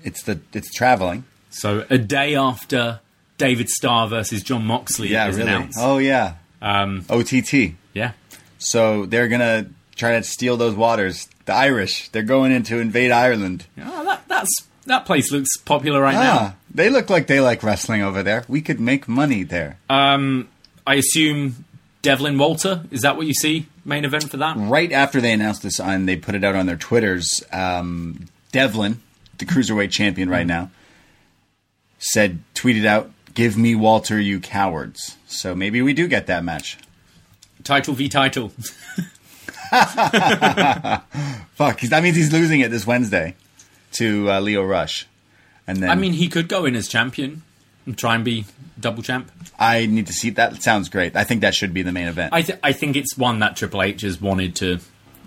it's the it's traveling. So a day after David Starr versus Jon Moxley Yeah, is really. announced. Oh yeah. Um, OTT. yeah. So they're gonna try to steal those waters. The Irish. They're going in to invade Ireland. Oh, that that's that place looks popular right Ah, they look like they like wrestling over there. We could make money there. Um, I assume Devlin Walter is that what you see main event for that? right after they announced this and they put it out on their Twitters, um, Devlin, the cruiserweight champion right now, said, tweeted out, "Give me Walter, you cowards." So maybe we do get that match. Title v title. Fuck, that means he's losing it this Wednesday to uh, Lio Rush, and then I mean, he could go in as champion and try and be double champ. I need to see that. Sounds great. I think that should be the main event. I th- I think it's one that Triple H has wanted to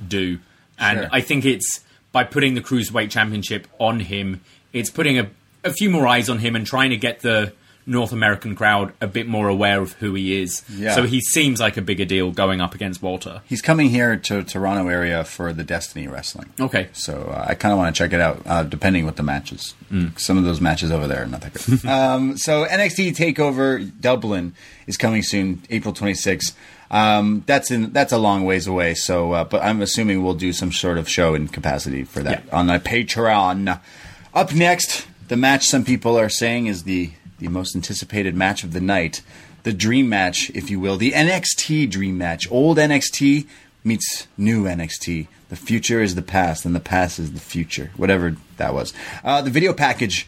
do, and Sure. I think it's by putting the cruiserweight championship on him, it's putting a a few more eyes on him and trying to get the North American crowd a bit more aware of who he is. Yeah. So he seems like a bigger deal going up against Walter. he's coming here to Toronto area for the Destiny Wrestling. Okay. So uh, I kind of want to check it out, uh, depending what the matches. Mm. Some of those matches over there are not that good. um, so NXT Takeover Dublin is coming soon, April 26th. Um, that's in that's a long ways away. So, uh, but I'm assuming we'll do some sort of show in capacity for that Yeah. on the Patreon. Up next, the match some people are saying is the the most anticipated match of the night, the dream match, if you will, the NXT dream match. Old NXT meets new NXT. The future is the past, and the past is the future. Whatever that was. Uh, the video package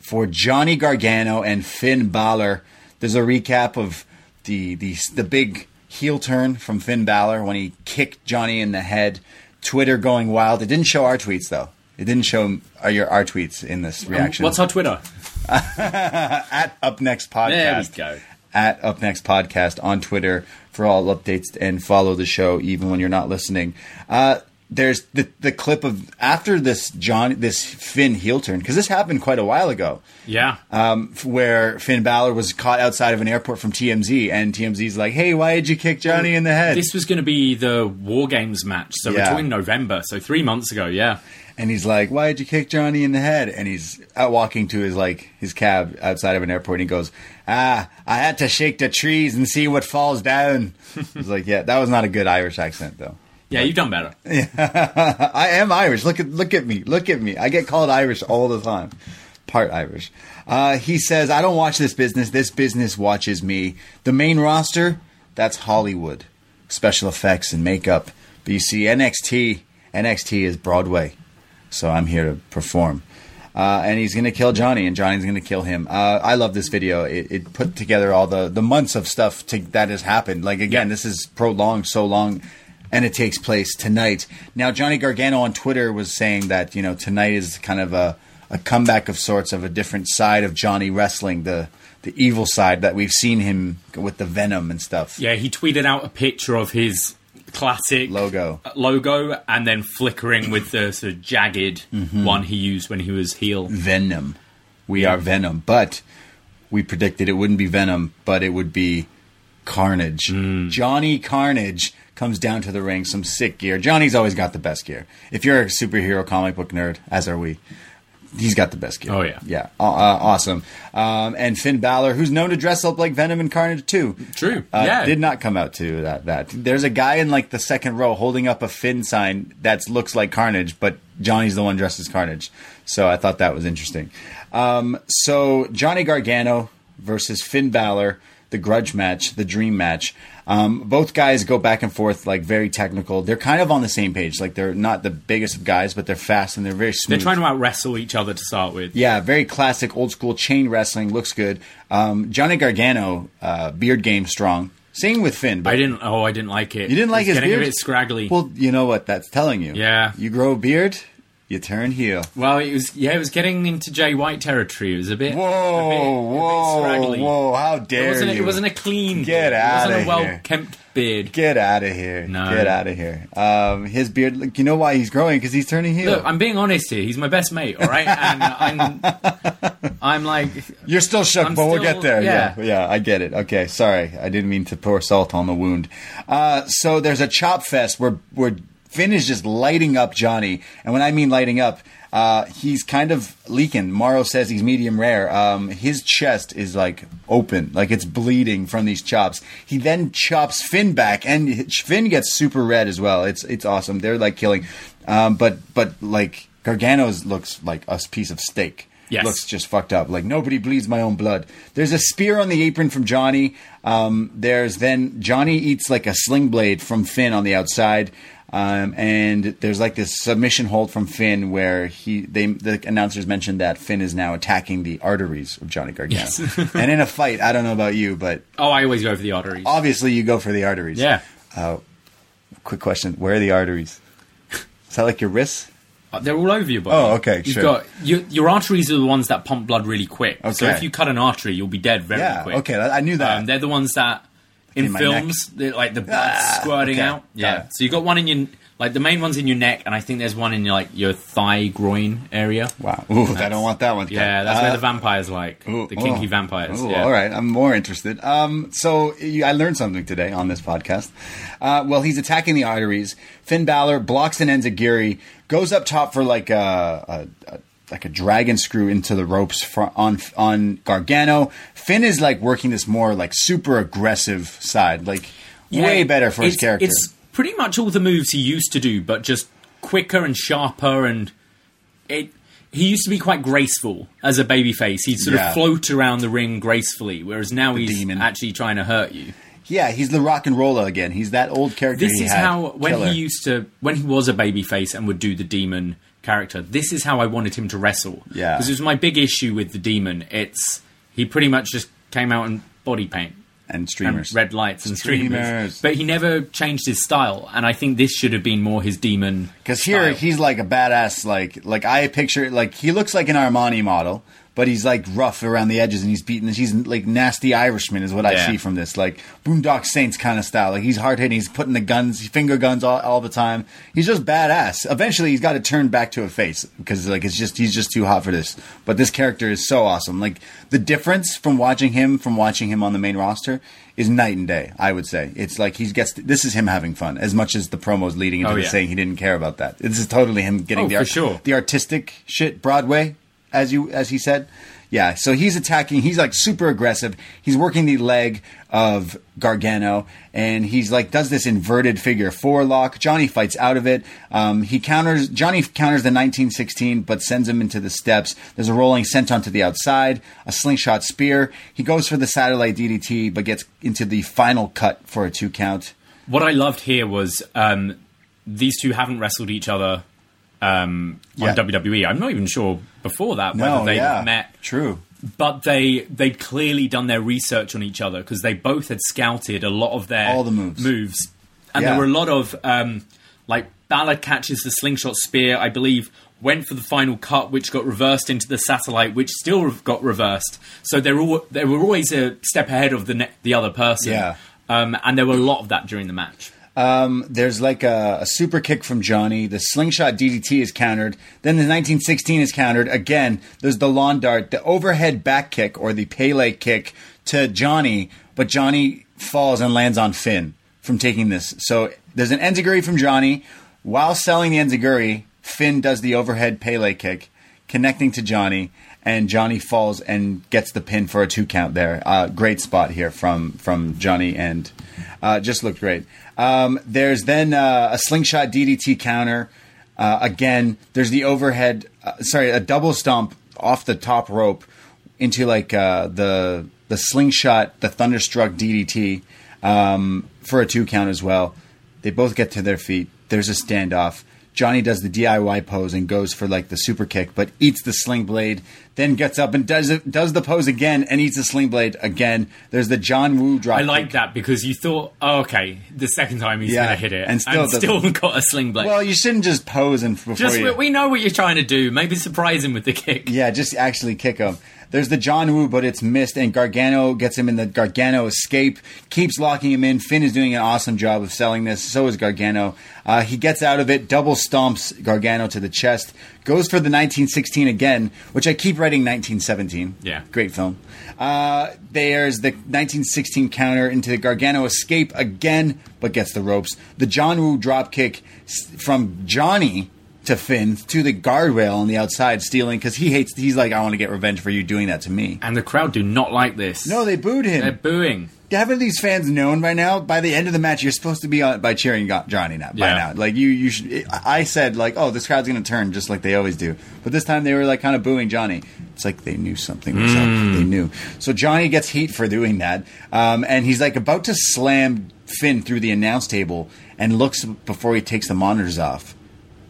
for Johnny Gargano and Finn Balor. There's a recap of the the the big heel turn from Finn Balor when he kicked Johnny in the head. Twitter going wild. It didn't show our tweets though. It didn't show our, your our tweets in this reaction. What's our Twitter? at Up Next Podcast? There we go. At Up Next Podcast on Twitter for all updates and follow the show even when you're not listening. Uh, there's the the clip of after this John this Finn heel turn because this happened quite a while ago. Yeah. Um, where Finn Balor was caught outside of an airport from TMZ, and TMZ's like, "Hey, why did you kick Johnny in the head?" This was going to be the War Games match, so Yeah. we're talking November, so three months ago. Yeah. And he's like, "Why did you kick Johnny in the head?" And he's out walking to his like his cab outside of an airport. and He goes, "Ah, I had to shake the trees and see what falls down." He's like, "Yeah, that was not a good Irish accent, though." Yeah, you've done better. Yeah. I am Irish. Look at look at me. Look at me. I get called Irish all the time. Part Irish. Uh, he says, "I don't watch this business. This business watches me. The main roster, that's Hollywood, special effects and makeup. But you see, NXT, NXT is Broadway, so I'm here to perform." Uh, and he's going to kill Johnny, and Johnny's going to kill him. Uh, I love this video. It, it put together all the, the months of stuff to, that has happened. Like again, Yeah. this is prolonged so long, and it takes place tonight. Now, Johnny Gargano on Twitter was saying that you know tonight is kind of a, a comeback of sorts of a different side of Johnny wrestling, the the evil side that we've seen him with the venom and stuff. Yeah, he tweeted out a picture of his classic Logo. uh, logo, and then flickering with the sort of jagged Mm-hmm. one he used when he was heel. Venom. We are Venom, but we predicted it wouldn't be Venom, but it would be Carnage. Johnny Carnage comes down to the ring, some sick gear. Johnny's always got the best gear. If you're a superhero comic book nerd, as are we, he's got the best gear. Oh, yeah. yeah, uh, awesome. Um, and Finn Balor, who's known to dress up like Venom and Carnage too. True, Uh, yeah. did not come out to that. That there's a guy in like the second row holding up a Finn sign that looks like Carnage, but Johnny's the one dressed as Carnage. So I thought that was interesting. Um, so Johnny Gargano versus Finn Balor, the grudge match, the dream match. Um, both guys go back and forth like very technical. They're kind of on the same page. Like they're not the biggest of guys, but they're fast and they're very smooth. They're trying to out wrestle each other to start with. Yeah, very classic, old school chain wrestling. Looks good. Um, Johnny Gargano, uh, beard game strong. Same with Finn. But I didn't. Oh, I didn't like it. You didn't like It's his getting beard? a bit scraggly. Well, you know what that's telling you. Yeah. You grow a beard, you turn heel. Well, it was yeah, it was getting into Jay White territory. It was a bit Whoa, a bit, a whoa, bit whoa! How It dare wasn't, you? it wasn't a clean. Get beard. It outta wasn't a well kempt beard. Get out of here! No. Get out of here! Um, his beard. Like, you know why he's growing? Because he's turning heel. Look, I'm being honest here. He's my best mate, all right? And I'm, I'm like, You're still shook, I'm but we'll get there. Yeah. yeah. yeah, I get it. Okay, sorry, I didn't mean to pour salt on the wound. Uh, so there's a chop fest where where Finn is just lighting up Johnny, and when I mean lighting up, uh, he's kind of leaking. Mauro says he's medium rare. Um, his chest is like open, like it's bleeding from these chops. He then chops Finn back, and Finn gets super red as well. It's it's awesome. They're like killing, um, but but like Gargano's looks like a piece of steak. Yes. Looks just fucked up. Like nobody bleeds my own blood. There's a spear on the apron from Johnny. Um, there's then Johnny eats like a sling blade from Finn on the outside. Um, and there's like this submission hold from Finn where he they the announcers mentioned that Finn is now attacking the arteries of Johnny Gargano. Yes. and in a fight, I don't know about you, but oh, I always go for the arteries. obviously you go for the arteries. Yeah. Quick question: Where are the arteries? Is that like your wrists? Uh, They're all over your body. Oh, okay, You've sure. got your, your arteries are the ones that pump blood really quick. Okay. So if you cut an artery, you'll be dead very yeah. quick. Okay, I I knew that. Um, they're the ones that in In films, they're like the blood Ah, squirting okay, out. got Yeah. So you got one in your like the main one's in your neck, and I think there's one in your like your thigh groin area. wow. Ooh, I don't want that one. Yeah, that's where Uh, the vampires like Ooh, the kinky oh. vampires. Ooh, yeah. All right, I'm more interested. Um, so you, I learned something today on this podcast. Uh, well, he's attacking the arteries. Finn Balor blocks and enziguri, goes up top for like a, a, a like a dragon screw into the ropes for, on on Gargano. Finn is like working this more like super aggressive side, like Yeah, way better for his character. It's pretty much all the moves he used to do, but just quicker and sharper. And it he used to be quite graceful as a babyface. He'd sort Yeah. of float around the ring gracefully, whereas now he's demon. actually trying to hurt you. yeah, he's the rock and roller again. He's that old character. This is had. how when Killer. he used to when he was a babyface and would do the demon character. This is how I wanted him to wrestle. Yeah. because it was my big issue with the demon. It's he pretty much just came out in body paint. and streamers, and red lights and streamers. Streamers. But he never changed his style, and I think this should have been more his demon. Because here he's like a badass, like like I picture like he looks like an Armani model, but he's like rough around the edges and he's beating. He's like nasty Irishman is what I Yeah. see from this, like Boondock Saints kind of style. Like he's hard hitting. He's putting the guns, finger guns all, all the time. He's just badass. Eventually, he's got to turn back to a face because like it's just he's just too hot for this. But this character is so awesome. Like the difference from watching him from watching him on the main roster is night and day. I would say it's like he gets this is him having fun as much as the promos leading into Oh, yeah. saying he didn't care about that. This is totally him getting Oh, the art- sure. the artistic shit Broadway as you as he said. Yeah, so he's attacking. He's like super aggressive. He's working the leg of Gargano, and he's like does this inverted figure four lock. Johnny fights out of it. Um, he counters. Johnny counters the 1916, but sends him into the steps. There's a rolling senton to the outside, a slingshot spear. He goes for the satellite DDT, but gets into the final cut for a two count. What I loved here was um, these two haven't wrestled each other um, Yeah. on WWE. I'm not even sure before that No, whether they yeah, met, True. but they they'd clearly done their research on each other because they both had scouted a lot of their All the moves. moves, and Yeah. there were a lot of um, like Balor catches the slingshot spear, I believe. Went for the final cut, which got reversed into the satellite, which still got reversed. So they were all, they were always a step ahead of the ne- the other person. Yeah. Um, and there were a lot of that during the match. Um, there's like a, a super kick from Johnny. The slingshot DDT is countered. Then the 1916 is countered. Again, there's the lawn dart, the overhead back kick or the Pele kick to Johnny, but Johnny falls and lands on Finn from taking this. So there's an enziguri from Johnny. While selling the enziguri, Finn does the overhead Pele kick, connecting to Johnny, and Johnny falls and gets the pin for a two count there. Uh, great spot here from from Johnny, and uh, just looked great. Um, there's then uh, a slingshot DDT counter. Uh, again, there's the overhead, uh, sorry, a double stomp off the top rope into like uh, the the slingshot, the thunderstruck DDT um, for a two count as well. They both get to their feet. There's a standoff. Johnny does the DIY pose and goes for like the super kick, but eats the sling blade. Then gets up and does it, does the pose again and eats the sling blade again. There's the John Woo drop. I like that because you thought, oh, okay, the second time he's Yeah, going to hit it, and still doesn't- still got a sling blade. Well, you shouldn't just pose and before just you. we know what you're trying to do. Maybe surprise him with the kick. Yeah, just actually kick him. There's the John Woo, but it's missed, and Gargano gets him in the Gargano escape, keeps locking him in. Finn is doing an awesome job of selling this. So is Gargano. Uh, he gets out of it, double stomps Gargano to the chest, goes for the 1916 again, which I keep writing 1917. Yeah. Great film. Uh, there's the 1916 counter into the Gargano escape again, but gets the ropes. The John Woo drop kick from Johnny to Finn to the guardrail on the outside, stealing because he hates. He's like, I want to get revenge for you doing that to me. And the crowd do not like this. No, they booed him. they're booing. Haven't these fans known by now? By the end of the match, you're supposed to be on by cheering Johnny now. By Yeah. now, like you, you should. I said like, oh, this crowd's going to turn just like they always do. But this time they were like kind of booing Johnny. It's like they knew something was up. They knew. So Johnny gets heat for doing that, um, and he's like about to slam Finn through the announce table, and looks before he takes the monitors off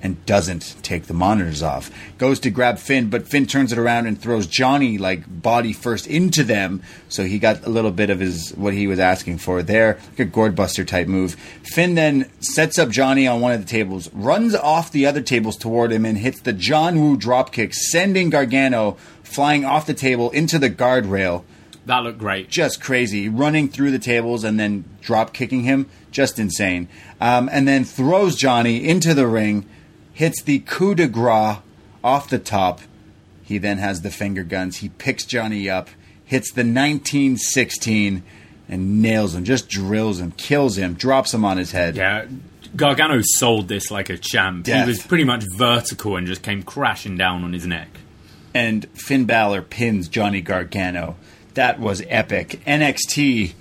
and doesn't take the monitors off. Goes to grab Finn, but Finn turns it around and throws Johnny like body first into them. So he got a little bit of his what he was asking for there, like a gourd buster type move. Finn then sets up Johnny on one of the tables, runs off the other tables toward him, and hits the John Woo dropkick, sending Gargano flying off the table into the guardrail That looked great. just crazy, running through the tables and then drop kicking him, just insane. Um, and then throws Johnny into the ring, hits the coup de grace off the top. He then has the finger guns. He picks Johnny up, hits the 1916, and nails him, just drills him, kills him, drops him on his head. Yeah, Gargano sold this like a champ. Death. He was pretty much vertical and just came crashing down on his neck. And Finn Balor pins Johnny Gargano. That was epic. NXT.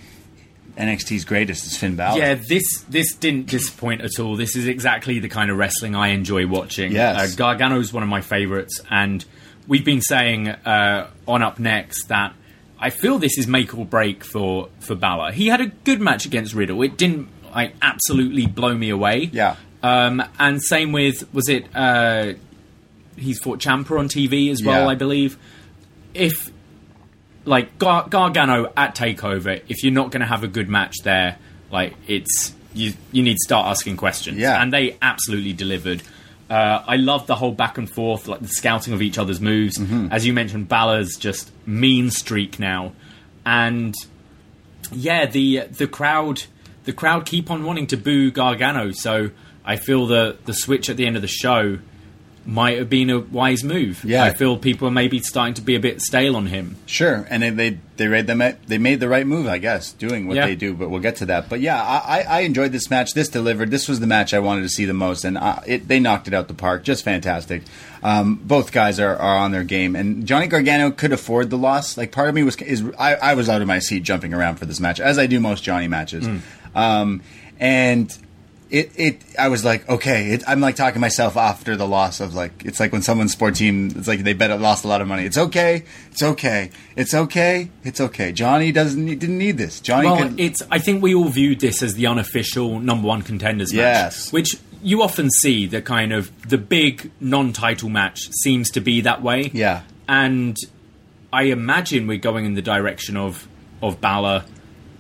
NXT's greatest is Finn Balor. Yeah, this this didn't disappoint at all. This is exactly the kind of wrestling I enjoy watching. Yes. Uh, Gargano's one of my favorites, and we've been saying uh, on Up Next that I feel this is make or break for for Balor. He had a good match against Riddle. It didn't like absolutely blow me away. Yeah. Um, and same with was it uh, he's fought Ciampa on TV as well, Yeah. I believe. If like Gar- Gargano at Takeover, if you're not going to have a good match there, like it's you you need to start asking questions. Yeah. and they absolutely delivered. Uh, I love the whole back and forth, like the scouting of each other's moves. Mm-hmm. As you mentioned, Balor's just mean streak now, and yeah, the the crowd the crowd keep on wanting to boo Gargano. So I feel the the switch at the end of the show might have been a wise move. Yeah. I feel people are maybe starting to be a bit stale on him. Sure, and they they they made them they made the right move, I guess, doing what Yeah. they do. But we'll get to that. But yeah, I, I enjoyed this match. This delivered. This was the match I wanted to see the most, and I, it, they knocked it out the park. Just fantastic. Um, both guys are, are on their game, and Johnny Gargano could afford the loss. Like part of me was is I, I was out of my seat jumping around for this match, as I do most Johnny matches, um, and. It, it I was like okay it, I'm like talking myself after the loss of like it's like when someone's sport team it's like they bet lost a lot of money it's okay it's okay it's okay it's okay Johnny doesn't need, didn't need this Johnny Well, could it's. I think we all viewed this as the unofficial number one contenders match, Yes. which you often see. The kind of the big non-title match seems to be that way. Yeah. and I imagine we're going in the direction of of Balor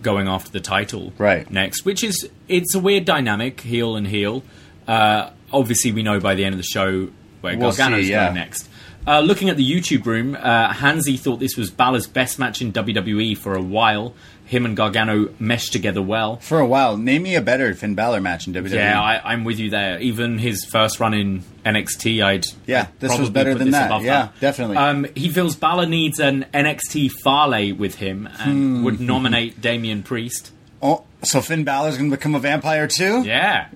going after the title Right. next, which is it's a weird dynamic, heel and heel. Uh, obviously, we know by the end of the show where We'll Gargano's see, yeah. going next. Uh, looking at the YouTube room, uh, Hansi thought this was Balor's best match in WWE for a while. Him and Gargano meshed together well. for a while name me a better Finn Balor match in. WWE Yeah, I, I'm with you there. Even his first run in NXT, I'd Yeah, I'd this was better than that. Yeah, definitely. Um, he feels Balor needs an NXT Farley with him and Hmm. would nominate Damian Priest. oh so Finn Balor's gonna become a vampire too Yeah,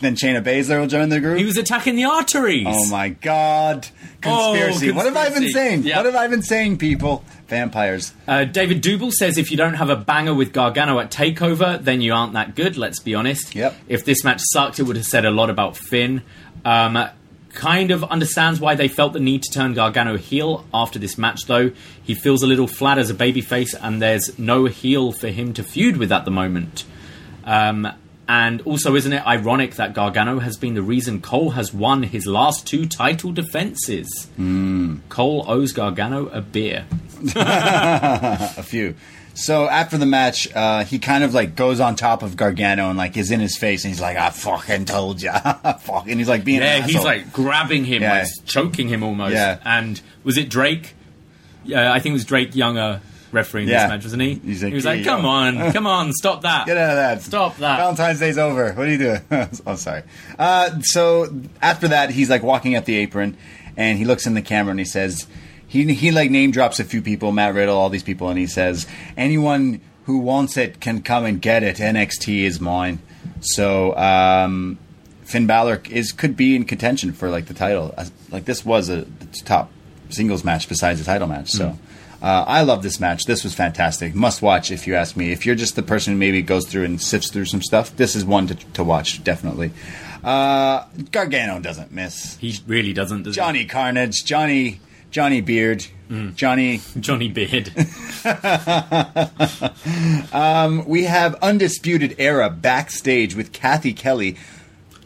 then Shayna Baszler will join the group he was attacking the arteries. Oh my god. Conspiracy. Oh, What have I been saying? Yeah. What have I been saying, people? Vampires. Uh, David Dougal says if you don't have a banger with Gargano at Takeover, then you aren't that good. Let's be honest. Yep. If this match sucked, it would have said a lot about Finn. Um, kind of understands why they felt the need to turn Gargano heel after this match, though. He feels a little flat as a babyface, and there's no heel for him to feud with at the moment. Um, and also, isn't it ironic that Gargano has been the reason Cole has won his last two title defenses? Cole owes Gargano a beer. A few. So after the match, uh, he kind of like goes on top of Gargano and like is in his face and he's like, "I fucking told ya, fuck," and he's like being Yeah, he's like grabbing him, Yeah. like choking him almost. Yeah. And was it Drake? Yeah, I think it was Drake Younger refereeing Yeah. this match, wasn't he? He's like, he was like, "Come yo." on, come on, stop that." Get out of that. Stop that. Valentine's Day's over. What are you doing? I'm oh, sorry. Uh, so after that, he's like walking up the apron, and he looks in the camera and he says, he he like name drops a few people, Matt Riddle, all these people, and he says, anyone who wants it can come and get it. NXT is mine. So um, Finn Balor is could be in contention for like the title. Like this was a top singles match besides the title match. So. Uh, I love this match. This was fantastic. Must watch if you ask me. If you're just the person who maybe goes through and sifts through some stuff, this is one to, to watch definitely. Uh, Gargano doesn't miss. He really doesn't. Does he? Johnny Carnage, Johnny Johnny Beard, Johnny. Johnny Beard. We have Undisputed Era backstage with Cathy Kelly.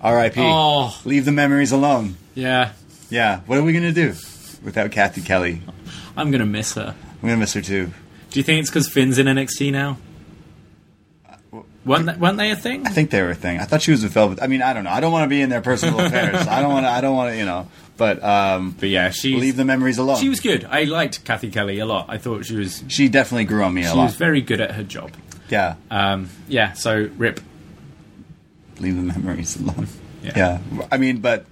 R.I.P. Oh. Leave the memories alone. yeah, Yeah. What are we gonna do without Cathy Kelly? I'm gonna miss her. I'm gonna miss her too. Do you think it's because Finn's in NXT now? Weren't they, weren't they a thing? I think they were a thing. I thought she was with Velvet. I mean, I don't know. I don't want to be in their personal affairs. I don't want to. I don't want to. You know. But um, But yeah, she leave the memories alone. She was good. I liked Cathy Kelly a lot. I thought she was She definitely grew on me a she lot. was very good at her job. yeah. Um, yeah, so rip. leave the memories alone. Yeah. Yeah. I mean, but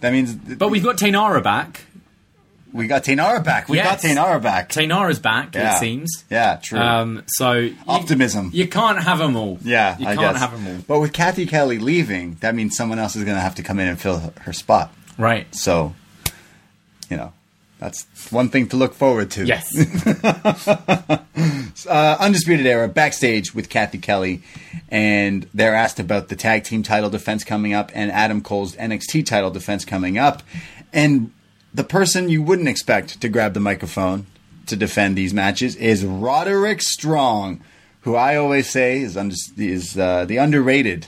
that means. But we've got Taynara back. We got Taynara back. We Yes. got Taynara back. Taynara's back, Yeah. it seems. Yeah. True. Um, so you- Optimism. You, can't have them all. yeah. you I can't guess. have them all. But with Cathy Kelly leaving, that means someone else is going to have to come in and fill her- her spot. Right. So, you know, that's one thing to look forward to. Yes. uh, Undisputed Era backstage with Cathy Kelly, and they're asked about the tag team title defense coming up and Adam Cole's NXT title defense coming up. And the person you wouldn't expect to grab the microphone to defend these matches is Roderick Strong, who I always say is, undis- is uh, the underrated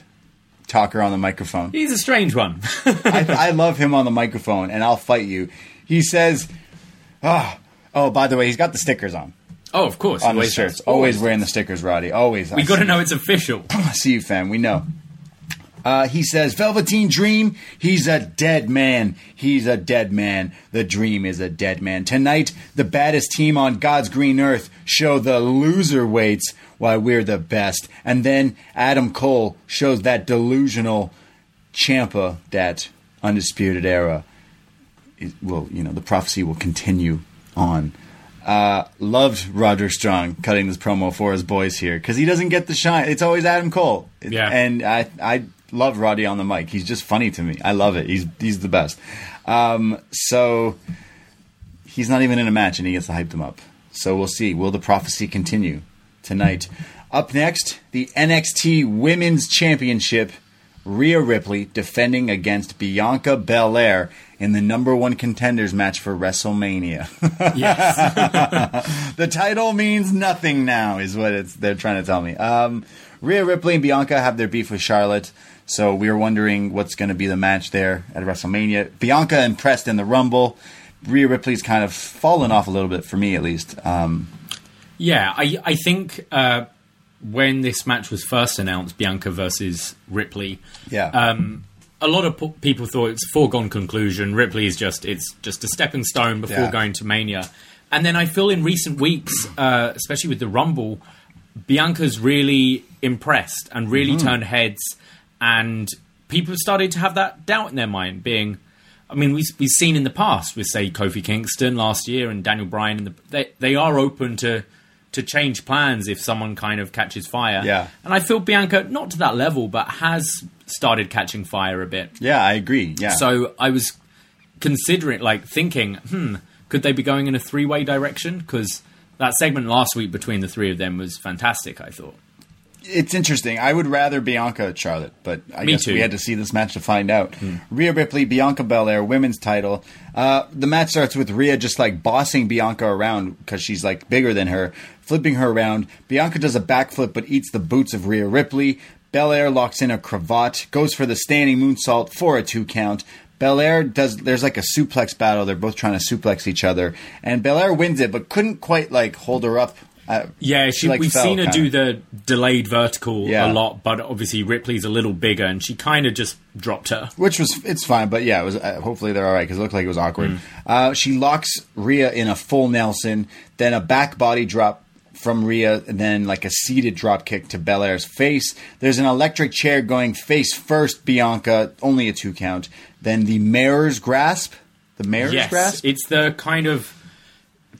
talker on the microphone. He's a strange one. I, I love him on the microphone, and I'll fight you. He says, "Oh, oh, by the way, he's got the stickers on oh, of course. on always shirts. does. Always wearing the stickers, Roddy. Always. We got to know it's official. I see you, fam. We know. Uh, he says, Velveteen Dream, he's a dead man. He's a dead man. The dream is a dead man. Tonight, the baddest team on God's green earth show the loser weights why we're the best. And then Adam Cole shows that delusional Ciampa, that undisputed era. It will, you know, the prophecy will continue on. Uh, loved Roger Strong cutting this promo for his boys here because he doesn't get the shine. It's always Adam Cole. Yeah. and I I love Roddy on the mic. He's just funny to me. I love it. He's he's the best. Um, so he's not even in a match, and he gets to hype them up. So we'll see. Will the prophecy continue tonight? Up next, the NXT Women's Championship. Rhea Ripley defending against Bianca Belair in the number one contenders match for WrestleMania. Yes. the title means nothing now, is what it's they're trying to tell me. Um, Rhea Ripley and Bianca have their beef with Charlotte, so we were wondering what's going to be the match there at WrestleMania. Bianca impressed in the Rumble. Rhea Ripley's kind of fallen off a little bit for me, at least. Um, Yeah, I I think uh, when this match was first announced, Bianca versus Ripley, yeah, um, a lot of p- people thought it's a foregone conclusion. Ripley is just it's just a stepping stone before Yeah. going to Mania. And then I feel in recent weeks, uh, especially with the Rumble, Bianca's really impressed and really Mm-hmm. turned heads, and people have started to have that doubt in their mind. Being, I mean, we've, we've seen in the past with say Kofi Kingston last year and Daniel Bryan, and the, they they are open to to change plans if someone kind of catches fire. Yeah. and I feel Bianca not to that level, but has started catching fire a bit. yeah, I agree. Yeah, So I was considering, like, thinking, hmm, could they be going in a three way direction? Because that segment last week between the three of them was fantastic, I thought. It's interesting. I would rather Bianca Charlotte, but I Me guess too. we had to see this match to find out. Rhea Ripley, Bianca Belair, women's title. Uh, the match starts with Rhea just like bossing Bianca around because she's like bigger than her, flipping her around. Bianca does a backflip but eats the boots of Rhea Ripley. Belair locks in a cravat, goes for the standing moonsault for a two count. Belair does. There's like a suplex battle. They're both trying to suplex each other, and Belair wins it, but couldn't quite like hold her up. Uh, Yeah, she, like, we've fell, seen her kinda. do the delayed vertical Yeah. a lot, but obviously Ripley's a little bigger and she kind of just dropped her. which was it's fine, but yeah, it was. Uh, hopefully they're all right because it looked like it was awkward. Mm. Uh, she locks Rhea in a full Nelson, then a back body drop from Rhea, and then like a seated drop kick to Belair's face. There's an electric chair going face first, Bianca, only a two count. Then the mayor's grasp, the mayor's yes, grasp. it's the kind of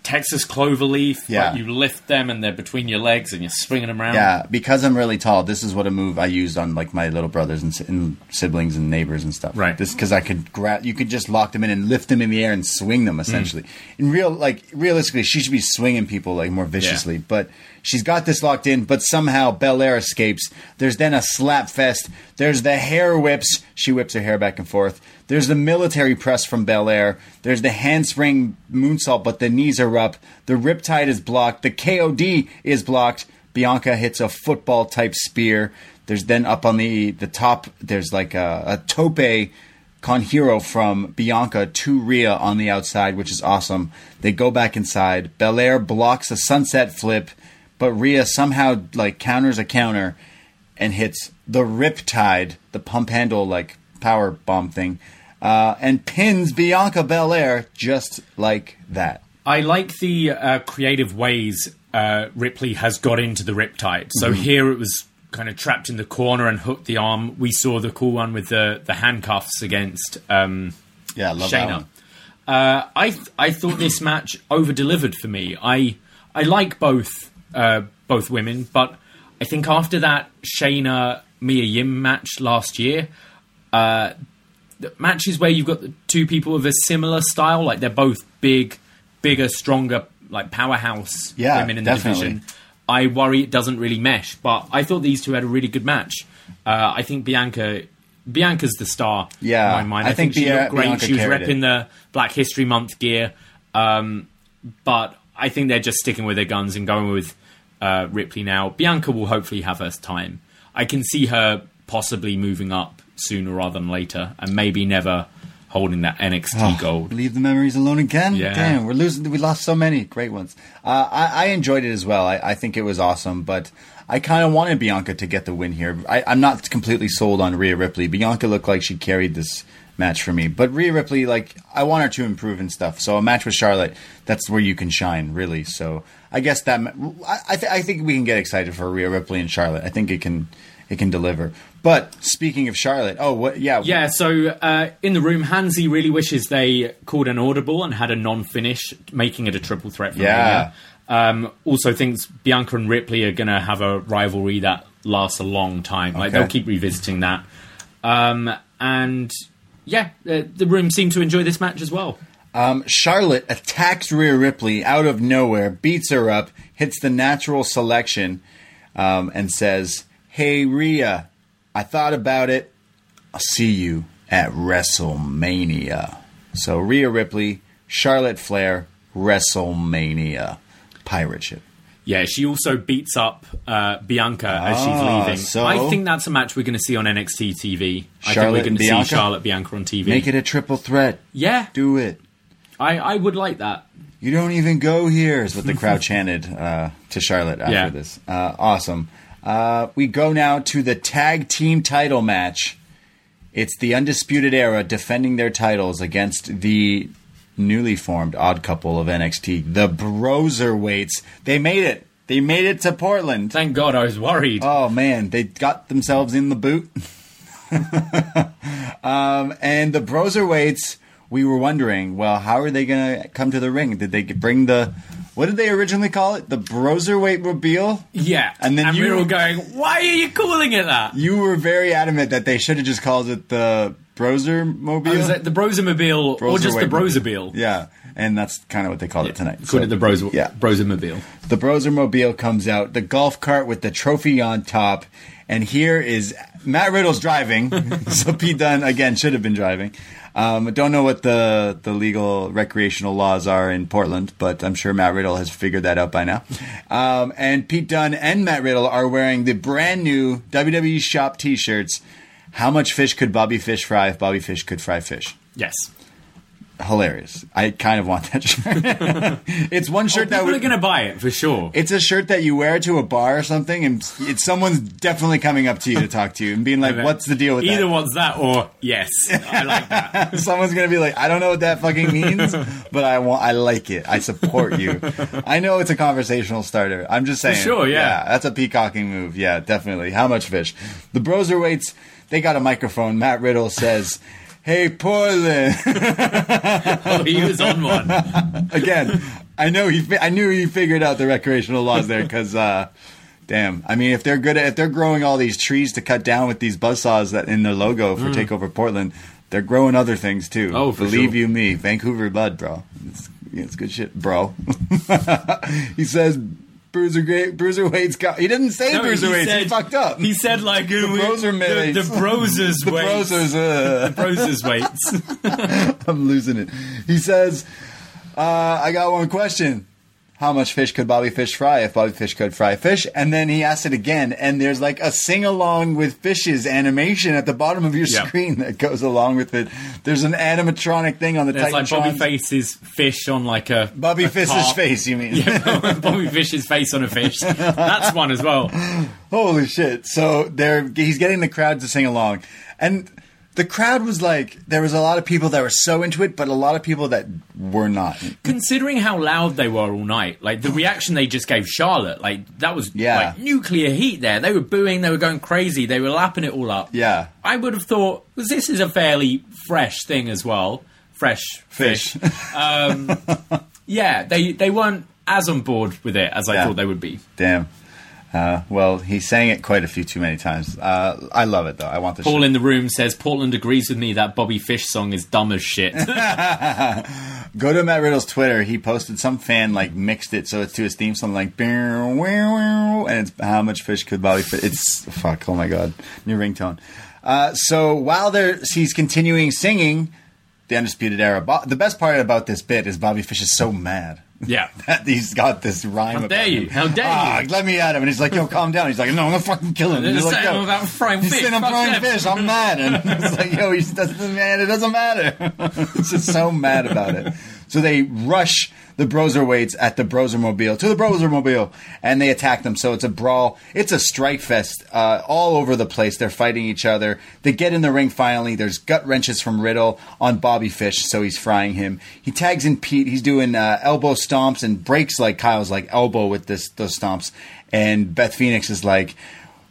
Texas clover leaf. Yeah. like you lift them and they're between your legs and you're swinging them around. Yeah, because I'm really tall. This is what a move I used on like my little brothers and, and siblings and neighbors and stuff. Right. This because I could grab. You could just lock them in and lift them in the air and swing Mm. them. Essentially, in real like realistically, she should be swinging people like more viciously. But she's got this locked in. But somehow Belair escapes. There's then a slap fest. There's the hair whips. She whips her hair back and forth. There's the military press from Belair. There's the handspring moonsault, but the knees are up. The riptide is blocked. The KOD is blocked. Bianca hits a football type spear. There's then up on the the top. There's like a, a tope con hilo from Bianca to Rhea on the outside, which is awesome. They go back inside. Belair blocks a sunset flip, but Rhea somehow like counters a counter and hits the riptide, the pump handle like power bomb thing, uh, and pins Bianca Belair just like that. I like the uh, creative ways uh, Ripley has got into the Riptide. So Mm-hmm. here it was kind of trapped in the corner and hooked the arm. We saw the cool one with the, the handcuffs against um, Yeah, I love Shayna. Uh, I th- I thought this match over delivered for me. I I like both uh, both women, but I think after that Shayna Mia Yim match last year, uh, matches where you've got the two people of a similar style, like they're both big, bigger, stronger, like powerhouse Yeah, women in the definitely. division. I worry it doesn't really mesh, but I thought these two had a really good match. Uh, I think Bianca. Bianca's the star. Yeah, in my mind. I I, think, think she Bia- looked great. Bianca she was repping it. the Black History Month gear, um, but I think they're just sticking with their guns and going with uh, Ripley now. Bianca will hopefully have her time. I can see her possibly moving up sooner rather than later, and maybe never holding that NXT gold. Leave the memories alone again. Yeah. Damn, we're losing. We lost so many great ones. Uh, I, I enjoyed it as well. I, I think it was awesome, but I kind of wanted Bianca to get the win here. I, I'm not completely sold on Rhea Ripley. Bianca looked like she carried this match for me, but Rhea Ripley, like, I want her to improve and stuff. So a match with Charlotte, that's where you can shine, really. So I guess that I, I, th- I think we can get excited for Rhea Ripley and Charlotte. I think it can it can deliver. But speaking of Charlotte, oh what? Yeah, Yeah, so uh, in the room, Hansi really wishes they called an audible and had a non-finish, making it a triple threat. For Yeah. Um, also thinks Bianca and Ripley are going to have a rivalry that lasts a long time. Like Okay. they'll keep revisiting that. Um, and yeah, uh, the room seemed to enjoy this match as well. Um, Charlotte attacks Rhea Ripley out of nowhere, beats her up, hits the natural selection, um, and says, Hey, Rhea, I thought about it. I'll see you at WrestleMania. So, Rhea Ripley, Charlotte Flair, WrestleMania. Pirate ship. Yeah, she also beats up uh, Bianca as she's Ah, leaving. so- I think that's a match we're going to see on NXT TV. I think we're going to see Charlotte Bianca on TV. Make it a triple threat. yeah, Do it. I, I would like that. You don't even go here, is what the crowd chanted uh, to Charlotte after Yeah. this. Uh, awesome. Uh, we go now to the tag team title match. It's the Undisputed Era defending their titles against the newly formed odd couple of NXT, the Broserweights. They made it. They made it to Portland. Thank God I was worried. Oh man, they got themselves in the boot. um, and the Broserweights, we were wondering, well, how are they going to come to the ring? Did they bring the what did they originally call it? The Broserweight Mobile? yeah. And then we you- were going, why are you calling it that? You were very adamant that they should have just called it the Broser Mobile. Oh, the Brosermobile or just the. Brosermobile? Yeah, and that's kind of what they called it tonight. Called So- it the Broser, Yeah. Brosermobile. The Brosermobile comes out, the golf cart with the trophy on top, and here is Matt Riddle's driving. so Pete Dunne again should have been driving. Um, don't know what the the legal recreational laws are in Portland, but I'm sure Matt Riddle has figured that out by now. Um, and Pete Dunne and Matt Riddle are wearing the brand new WWE Shop T-shirts. How much fish could Bobby Fish fry if Bobby Fish could fry fish? Yes. Hilarious. I kind of want that shirt. it's one shirt that we're going to buy it for sure. it's a shirt that you wear to a bar or something, and it's someone's definitely coming up to you to talk to you and being like, "What's the deal with that? Either that?" one's that or yes. I like that. Someone's gonna be like, "I don't know what that fucking means, but I want, I like it. I support you." I know it's a conversational starter. I'm just saying. sure, yeah. that's a peacocking move. Yeah, definitely. How much fish? The Broserweights, they got a microphone. Matt Riddle says. Hey Portland! Oh, he was on one. Again, I know he. Fi- I knew he figured out the recreational laws there because, uh, damn. I mean, if they're good at, if they're growing all these trees to cut down with these buzzsaws that in their logo for Takeover Portland, they're growing other things too. Mm. Oh, for believe sure. you me, Vancouver bud, bro. It's, yeah, it's good shit, bro. he says. Bruiser great bruiserweights got he didn't say No, he bruiserweights he, said- fucked up He said like the broser the, mates. the brosers the weights. brosers uh. Brosers weights. I'm losing it. He says, uh, I got one question. How much fish could Bobby Fish fry if Bobby Fish could fry fish? And then he asks it again, and there's like a sing along with fishes animation at the bottom of your Yeah. screen that goes along with it. There's an animatronic thing on the It's like Bobby Titantron. Face's fish on like a Bobby a Fish's tarp. face, you mean? Yeah, Bobby Fish's face on a fish. That's one as well. Holy shit. So they're he's getting the crowd to sing along. And the crowd was like there was a lot of people that were so into it, but a lot of people that were not. Considering how loud they were all night, like the reaction they just gave Charlotte, like that was Yeah. like nuclear heat there. They were booing, they were going crazy, they were lapping it all up. Yeah. I would have thought because this is a fairly fresh thing as well. Fresh Fish. Um, yeah, they they weren't as on board with it as I Yeah. thought they would be. Damn. Uh, well, he sang it quite a few too many times. Uh, I love it though. I want the Paul shit. in the room says Portland agrees with me that Bobby Fish song is dumb as shit. Go to Matt Riddle's Twitter. He posted some fan like mixed it so it's to his theme song like "Bow, wow, wow," and it's how much fish could Bobby fish? It's fuck. Oh my god, new ringtone. Uh, so while there, he's continuing singing the Undisputed Era. Bo- the best part about this bit is Bobby Fish is so mad. Yeah. he's got this rhyme. How about dare you? him. How dare ah, you? Let me at him, and he's like, "Yo, calm down." He's like, "No, I'm gonna fucking kill him." They're He's like, "Yo, about frying He's fish. saying I'm frying them." fish. I'm mad, and it's like, "Yo, he's doesn't man. It doesn't matter." He's just so mad about it. So they rush the Broserweights at the Brosermobile to the Brosermobile, and they attack them. So it's a brawl. It's a strike fest uh, all over the place. They're fighting each other. They get in the ring finally. There's gut wrenches from Riddle on Bobby Fish, so he's frying him. He tags in Pete. He's doing uh, elbow stomps and breaks like Kyle's like elbow with this those stomps. And Beth Phoenix is like.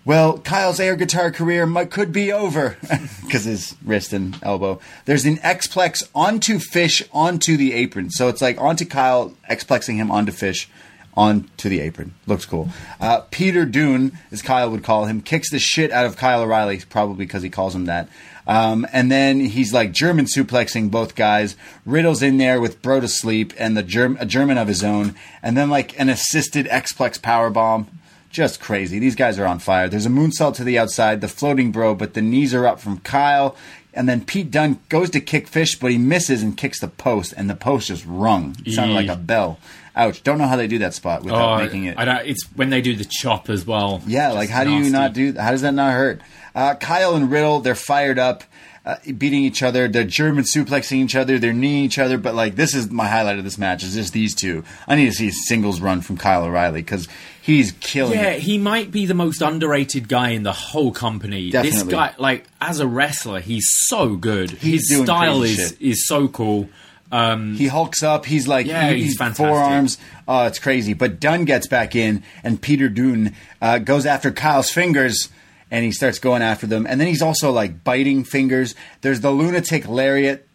Well, Kyle's air guitar career might, could be over because his wrist and elbow. There's an X-Plex onto Fish onto the apron. So it's like onto Kyle, X-Plexing him onto Fish onto the apron. Looks cool. Uh, Peter Dunne, as Kyle would call him, kicks the shit out of Kyle O'Reilly, probably because he calls him that. Um, and then he's like German suplexing both guys. Riddle's in there with Bro to sleep and the Germ- a German of his own. And then like an assisted X-Plex power bomb just crazy. These guys are on fire. There's a moonsault to the outside, the floating bro, but the knees are up from Kyle. And then Pete Dunne goes to kick Fish, but he misses and kicks the post, and the post just rung. It sounded like a bell. Ouch. Don't know how they do that spot without Oh, making it. I don't. It's when they do the chop as well. Yeah, like how do you not do? How does that not hurt? Uh, Kyle and Riddle, they're fired up, uh, beating each other. They're German suplexing each other. They're kneeing each other. But like this is my highlight of this match is just these two. I need to see a singles run from Kyle O'Reilly because he's killing Yeah, it. he might be the most underrated guy in the whole company. This Definitely. guy, like as a wrestler, he's so good. He's His style is shit. is so cool. Um, He hulks up. He's like, Yeah, he- he's he's fantastic. forearms. Oh, it's crazy. But Dunne gets back in, and Peter Dunne uh, goes after Kyle's fingers, and he starts going after them. And then he's also like biting fingers. There's the lunatic lariat,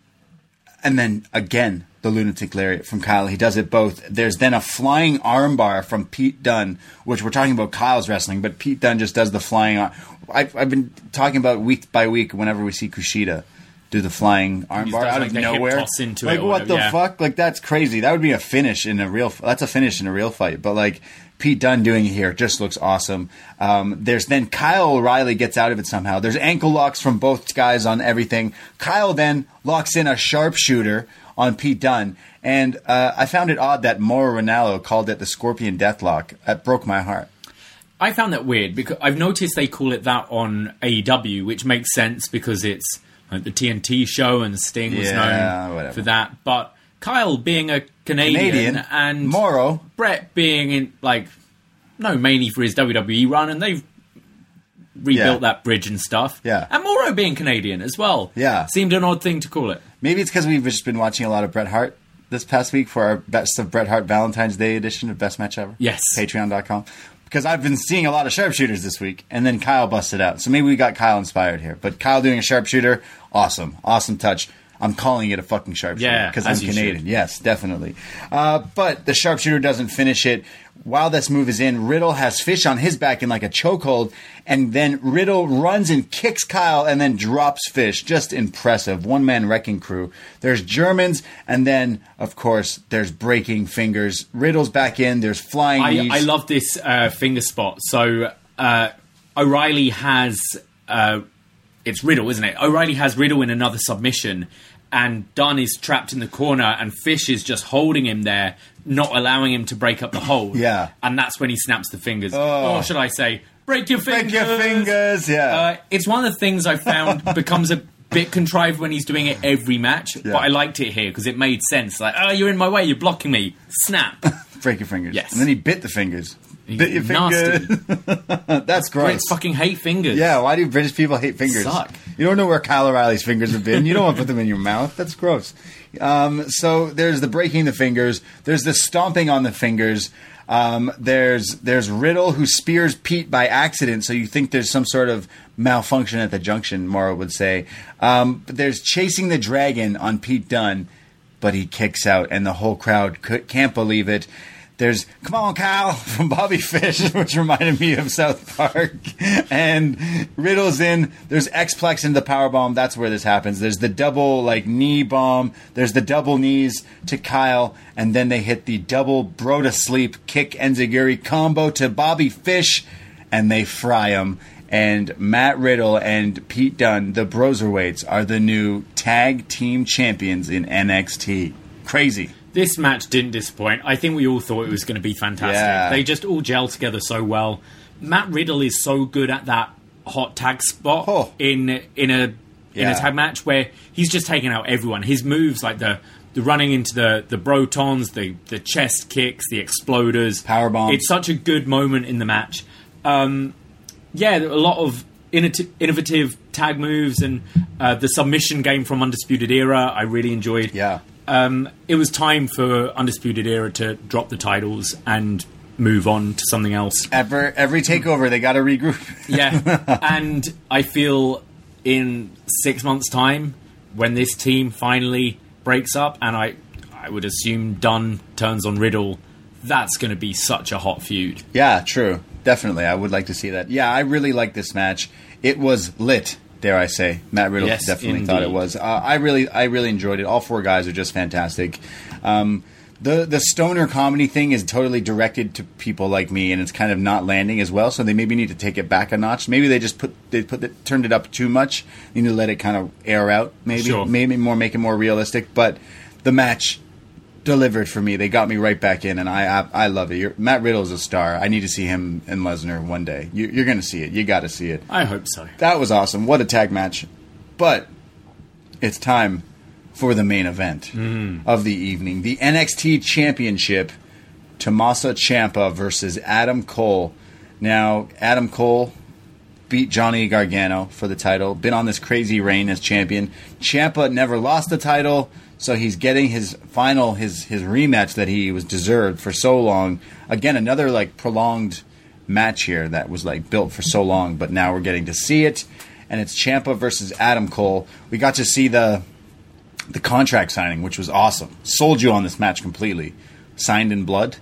and then again the lunatic lariat from Kyle. He does it both. There's then a flying armbar from Pete Dunne, which we're talking about Kyle's wrestling, but Pete Dunne just does the flying. Ar- I've, I've been talking about week by week whenever we see Kushida do the flying armbar out like, of nowhere. like what the yeah. fuck? Like that's crazy. That would be a finish in a real. That's a finish in a real fight. But like Pete Dunne doing it here just looks awesome. Um, there's then Kyle O'Reilly gets out of it somehow. There's ankle locks from both guys on everything. Kyle then locks in a sharpshooter on Pete Dunne. And uh, I found it odd that Mauro Ranallo called it the Scorpion Deathlock. That broke my heart. I found that weird because I've noticed they call it that on AEW, which makes sense because it's like the TNT show and Sting was Yeah, known whatever. for that. But Kyle being a Canadian, Canadian and Mauro. Bret being in like no mainly for his WWE run, and they've rebuilt Yeah. that bridge and stuff. Yeah. and Mauro being Canadian as well. Yeah. seemed an odd thing to call it. Maybe it's because we've just been watching a lot of Bret Hart this past week for our Best of Bret Hart Valentine's Day edition of Best Match Ever. Yes. Patreon.com. Because I've been seeing a lot of sharpshooters this week, and then Kyle busted out. So maybe we got Kyle inspired here. But Kyle doing a sharpshooter, awesome. Awesome touch. I'm calling it a fucking sharpshooter Yeah, because I'm Canadian. Yes, definitely. Uh, but the sharpshooter doesn't finish it. While this move is in, Riddle has Fish on his back in like a chokehold, and then Riddle runs and kicks Kyle and then drops Fish. Just impressive. One man wrecking crew. There's Germans, and then, of course, there's breaking fingers. Riddle's back in, there's flying I. I love this uh, finger spot. So uh, O'Reilly has uh, it's Riddle, isn't it? O'Reilly has Riddle in another submission, and Dunne is trapped in the corner, and Fish is just holding him there, not allowing him to break up the hold. Yeah. and that's when he snaps the fingers. Or should I say, break your fingers? Break your fingers, yeah. Uh, it's one of the things I found becomes a bit contrived when he's doing it every match, but I liked it here because it made sense. Like, oh, you're in my way, you're blocking me. Snap. Break your fingers. Yes. And then he bit the fingers. Bit your Nasty. finger. That's gross. Brits fucking hate fingers. Yeah, why do British people hate fingers? Suck. You don't know where Kyle O'Reilly's fingers have been. You don't want to put them in your mouth. That's gross. Um, so there's the breaking the fingers. There's the stomping on the fingers. Um, there's there's Riddle who spears Pete by accident, so you think there's some sort of malfunction at the junction. Mauro would say. Um, but there's chasing the dragon on Pete Dunne, but he kicks out, and the whole crowd c- can't believe it. There's "Come on, Kyle" from Bobby Fish, which reminded me of South Park, and Riddle's in. There's X-Plex into the power bomb. That's where this happens. There's the double like knee bomb. There's the double knees to Kyle, and then they hit the double bro to sleep kick enziguri combo to Bobby Fish, and they fry him. And Matt Riddle and Pete Dunne, the Broserweights, are the new tag team champions in NXT. Crazy. This match didn't disappoint. I think we all thought it was going to be fantastic. Yeah. They just all gel together so well. Matt Riddle is so good at that hot tag spot Oh. in in a in Yeah. a tag match where he's just taking out everyone. His moves like the the running into the the brotons, the the chest kicks, the exploders, power Powerbomb. It's such a good moment in the match. Um, yeah, a lot of innovative tag moves and uh, the submission game from Undisputed Era. I really enjoyed. Yeah. Um, it was time for Undisputed Era to drop the titles and move on to something else. Ever every takeover, they got to regroup. Yeah, and I feel in six months' time, when this team finally breaks up, and I, I would assume Dunne turns on Riddle, that's going to be such a hot feud. Yeah, true. Definitely. I would like to see that. Yeah, I really like this match. It was lit, dare I say. Matt Riddle Yes, definitely thought it was. Uh, I really I really enjoyed it. All four guys are just fantastic. Um, the the stoner comedy thing is totally directed to people like me and it's kind of not landing as well, so they maybe need to take it back a notch. Maybe they just put they put it, turned it up too much. They need to let it kind of air out maybe. Sure. Maybe more make it more realistic, but the match delivered for me. They got me right back in, and I I, I love it. You're, Matt Riddle's a star. I need to see him and Lesnar one day. You, you're going to see it. You got to see it. I hope so. That was awesome. What a tag match! But it's time for the main event mm-hmm. of the evening: the NXT Championship. Tommaso Ciampa versus Adam Cole. Now, Adam Cole beat Johnny Gargano for the title. Been on this crazy reign as champion. Ciampa never lost the title, so he's getting his final his his rematch that he was deserved for so long. Again, another like prolonged match here that was like built for so long, but now we're getting to see it. And it's Ciampa versus Adam Cole. We got to see the the contract signing, which was awesome. Sold you on this match completely. Signed in blood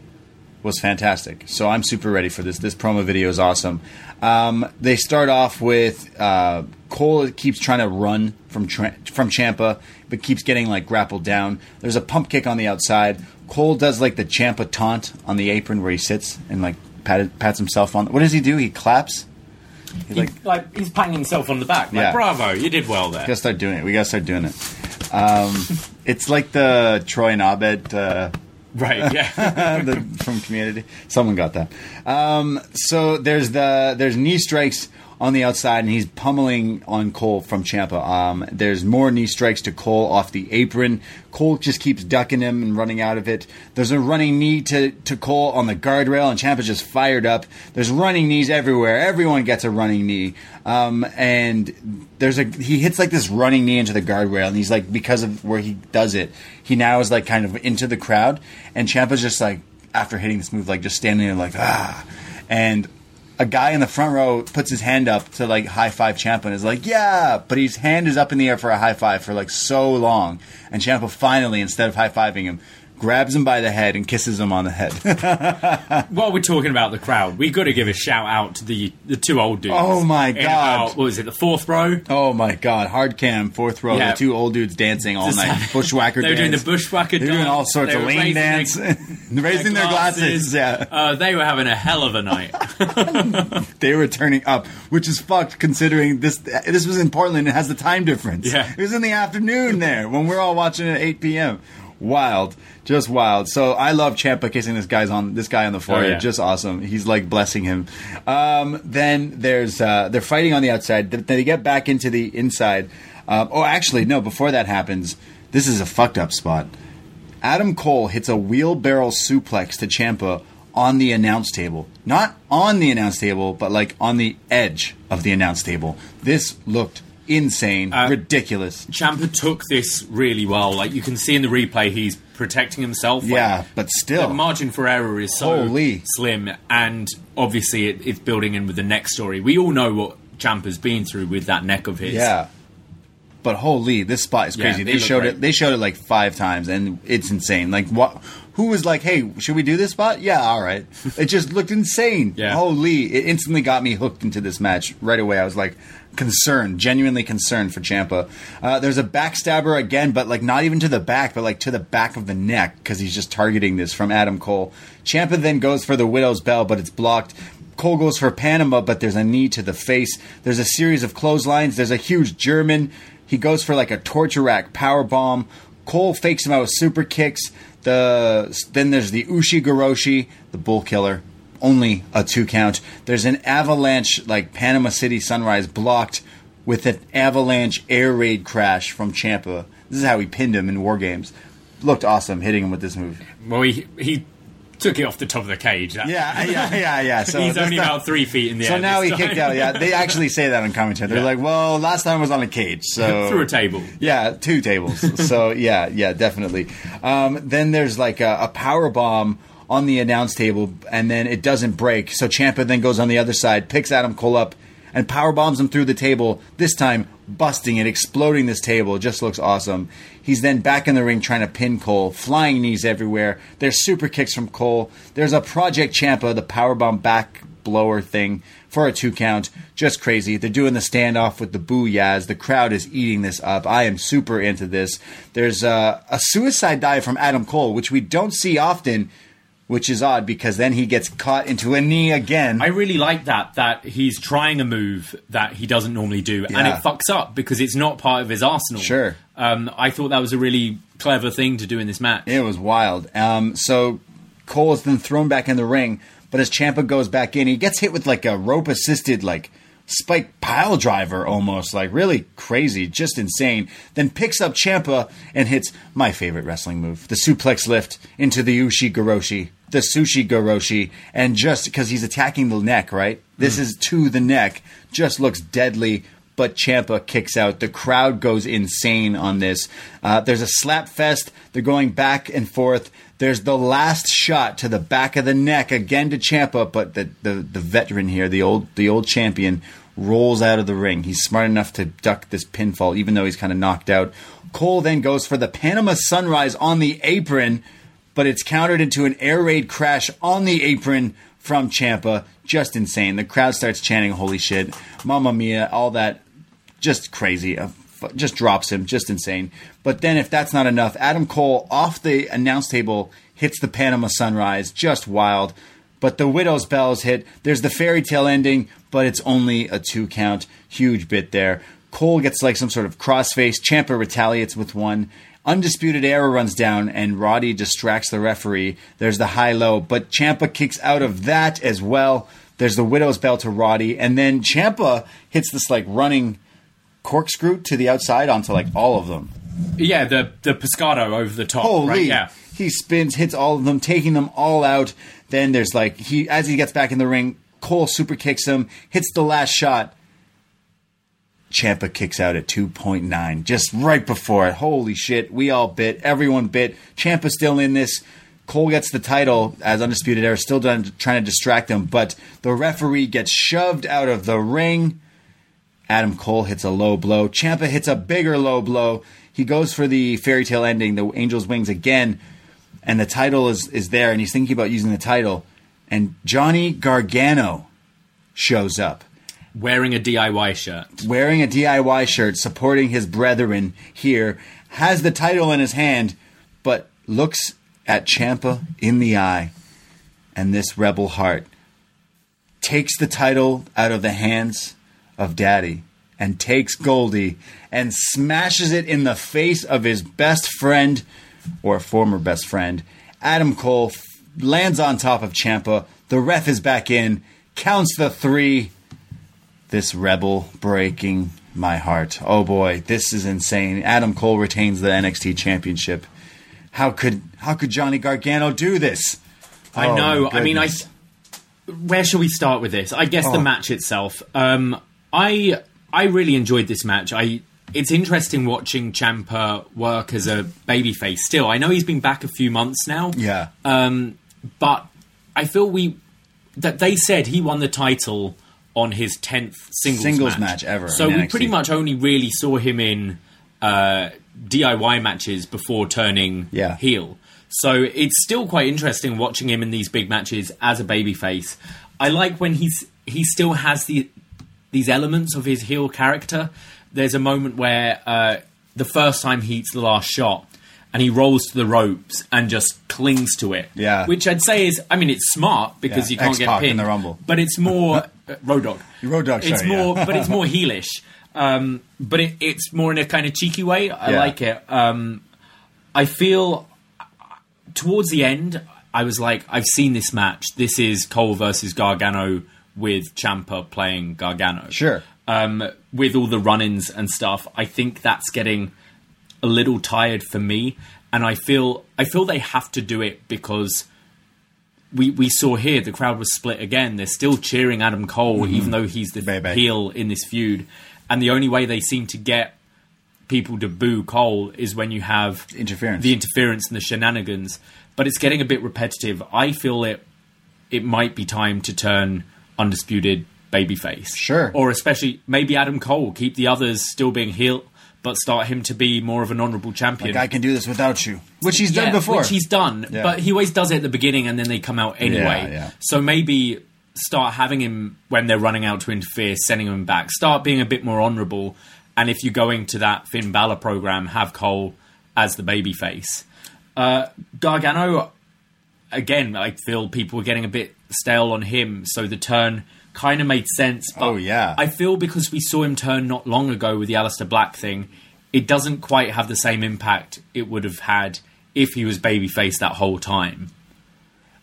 was fantastic. So I'm super ready for this. This promo video is awesome. Um, they start off with uh, Cole keeps trying to run from tra- from Ciampa, but keeps getting like grappled down. There's a pump kick on the outside. Cole does like the Ciampa taunt on the apron where he sits and like pat, pats himself on. What does he do? He claps. He He, like like, he's patting himself on the back. Like, Yeah. bravo, you did well there. We gotta start doing it. We gotta start doing it. Um, it's like the Troy and Abed uh, right, yeah. the, from Community. Someone got that. Um, so there's the there's knee strikes on the outside, and he's pummeling on Cole from Ciampa. Um, there's more knee strikes to Cole off the apron. Cole just keeps ducking him and running out of it. There's a running knee to, to Cole on the guardrail, and Ciampa's just fired up. There's running knees everywhere. Everyone gets a running knee. Um, and there's a he hits like this running knee into the guardrail, and he's like because of where he does it, he now is like kind of into the crowd, and Ciampa's just like after hitting this move, like just standing there like ah, and a guy in the front row puts his hand up to like high five Ciampa and is like, yeah, but his hand is up in the air for a high five for like so long. And Ciampa finally, instead of high fiving him, grabs him by the head and kisses him on the head. While we're talking about the crowd, we got to give a shout out to the the two old dudes. Oh, my God. about- what was it? The fourth row. oh my god, hard cam, fourth row, Yeah. the two old dudes dancing all Just- night. Bushwhacker They were doing the bushwhacker They're dance. doing all sorts They of lane raising their- dance, raising their glasses. Yeah, Uh, they were having a hell of a night. they were turning up, which is fucked considering this. This was in Portland. It has the time difference. Yeah. it was in the afternoon there when we're all watching at 8 p.m. Wild, just wild. So I love Ciampa kissing this guy's on this guy on the forehead. yeah. Just awesome. He's like blessing him. Um, then there's uh, they're fighting on the outside. Then they get back into the inside. Uh, oh, actually, no. Before that happens, this is a fucked up spot. Adam Cole hits a wheelbarrow suplex to Ciampa on the announce table. Not on the announce table, but like on the edge of the announce table. This looked insane, Uh, ridiculous. Ciampa took this really well. Like you can see in the replay, he's protecting himself. Like, Yeah, but still. the margin for error is so Holy. slim, and obviously it, it's building in with the next story. We all know what Ciampa's been through with that neck of his. Yeah. But holy, this spot is Yeah, crazy. they they showed great. it. They showed it like five times, and it's insane. Like what? Who was like, "Hey, should we do this spot?" Yeah, all right. It just looked insane. Yeah. Holy! It instantly got me hooked into this match right away. I was like concerned, genuinely concerned for Ciampa. Uh, there's a backstabber again, but like not even to the back, but like to the back of the neck because he's just targeting this from Adam Cole. Ciampa then goes for the Willow's Bell, but it's blocked. Cole goes for Panama, but there's a knee to the face. There's a series of clotheslines. There's a huge German. He goes for like a torture rack power bomb. Cole fakes him out with super kicks. The then there's the Ushigoroshi, the Bull Killer, only a two count. There's an avalanche like Panama City Sunrise blocked with an avalanche air raid crash from Ciampa. This is how he pinned him in War Games. Looked awesome hitting him with this move. Well, he, he took it off the top of the cage. That- Yeah, yeah, yeah, yeah. So He's only not- about three feet in the So air. So now he kicked out. Yeah, they actually say that on commentary. They're Yeah. like, "Well, last time was on a cage, so Through a table. Yeah, two tables. so yeah, yeah, definitely. Um, then there's like a, a power bomb on the announce table, and then it doesn't break. So Ciampa then goes on the other side, picks Adam Cole up, and power bombs him through the table. This time, busting it, exploding this table. It just looks awesome. He's then back in the ring trying to pin Cole, flying knees everywhere. There's super kicks from Cole. There's a Project Ciampa, the power bomb back blower thing for a two count. Just crazy. They're doing the standoff with the boo yaz. The crowd is eating this up. I am super into this. There's a, a suicide dive from Adam Cole, which we don't see often, which is odd because then he gets caught into a knee again. I really like that that he's trying a move that he doesn't normally do, and it fucks up because it's not part of his arsenal. Sure. Um, I thought that was a really clever thing to do in this match. It was wild. Um, so Cole is then thrown back in the ring, but as Ciampa goes back in, he gets hit with like a rope assisted like spike pile driver almost, like really crazy, just insane. Then picks up Ciampa and hits my favorite wrestling move, the suplex lift into the Ushi Goroshi, the Sushi Goroshi, and just because he's attacking the neck, right? This is to the neck, just looks deadly but Ciampa kicks out. The crowd goes insane on this. Uh, there's a slap fest. They're going back and forth. There's the last shot to the back of the neck again to Ciampa, but the, the, the veteran here, the old the old champion, rolls out of the ring. He's smart enough to duck this pinfall, even though he's kind of knocked out. Cole then goes for the Panama Sunrise on the apron, but it's countered into an air raid crash on the apron from Ciampa. Just insane. The crowd starts chanting, "Holy shit, Mamma Mia!" All that just crazy. Uh, just drops him, just insane. But then, if that's not enough, Adam Cole off the announce table hits the Panama Sunrise, just wild. But the Willow's Bells hit. There's the fairy tale ending, but it's only a two count. Huge bit there. Cole gets like some sort of crossface. Ciampa retaliates with one. Undisputed Era runs down, and Roddy distracts the referee. There's the high low, but Ciampa kicks out of that as well. There's the Willow's Bell to Roddy, and then Ciampa hits this like running corkscrew to the outside onto like all of them. Yeah, the the pescado over the top. Holy! right? Yeah. He spins, hits all of them, taking them all out. Then there's like he as he gets back in the ring, Cole super kicks him, hits the last shot. Ciampa kicks out at 2.9, just right before it. Holy shit, we all bit, everyone bit. Ciampa's still in this. Cole gets the title as Undisputed Era, still trying to distract him, but the referee gets shoved out of the ring. Adam Cole hits a low blow. Ciampa hits a bigger low blow. He goes for the fairy tale ending, the Angel's Wings again, and the title is, is there, and he's thinking about using the title. And Johnny Gargano shows up Wearing a DIY shirt. wearing a DIY shirt, supporting his brethren here, has the title in his hand, but looks at Ciampa in the eye, and this rebel heart takes the title out of the hands of Daddy and takes Goldie and smashes it in the face of his best friend or former best friend. Adam Cole f- lands on top of Ciampa. The ref is back in, counts the three this rebel breaking my heart. Oh boy, this is insane. Adam Cole retains the NXT championship. How could how could Johnny Gargano do this? I Oh, know. I mean, I. Where shall we start with this? I guess the Oh. match itself. Um, I I really enjoyed this match. I. It's interesting watching Ciampa work as a babyface. Still, I know he's been back a few months now. Yeah. Um, but I feel we that they said he won the title on his tenth singles, Singles match ever So we NXT. pretty much only really saw him in uh, DIY matches before turning Yeah. heel. So it's still quite interesting watching him in these big matches as a babyface. I like when he's he still has the these elements of his heel character. There's a moment where uh, the first time he eats the last shot and he rolls to the ropes and just clings to it. Yeah. Which I'd say is, I mean, it's smart because Yeah, you can't get X-Pac in pinned. the Rumble. But it's more uh, Road Dogg. Road Dogg, It's sorry, more, yeah. but it's more heelish. Um, but it, it's more in a kind of cheeky way. I Yeah. like it. Um, I feel towards the end, I was like, I've seen this match. This is Cole versus Gargano with Ciampa playing Gargano. Sure. Um, with all the run-ins and stuff, I think that's getting a little tired for me, and I feel I feel they have to do it because we we saw here the crowd was split again. They're still cheering Adam Cole, mm-hmm. even though he's the Baby. heel in this feud, and the only way they seem to get people to boo Cole is when you have Interference. the interference and the shenanigans. But it's getting a bit repetitive. I feel it it might be time to turn undisputed babyface. Sure. Or especially maybe Adam Cole, keep the others still being heel, but start him to be more of an honourable champion. Like I can do this without you, which he's done before. Which he's done, Yeah. but he always does it at the beginning and then they come out anyway. Yeah, yeah. So maybe start having him when they're running out to interfere, sending him back. Start being a bit more honourable. And if you're going to that Finn Balor program, have Cole as the babyface. Uh, Gargano, again, I feel people are getting a bit stale on him, so the turn kind of made sense. But Oh, yeah. I feel because we saw him turn not long ago with the Aleister Black thing, it doesn't quite have the same impact it would have had if he was babyface that whole time.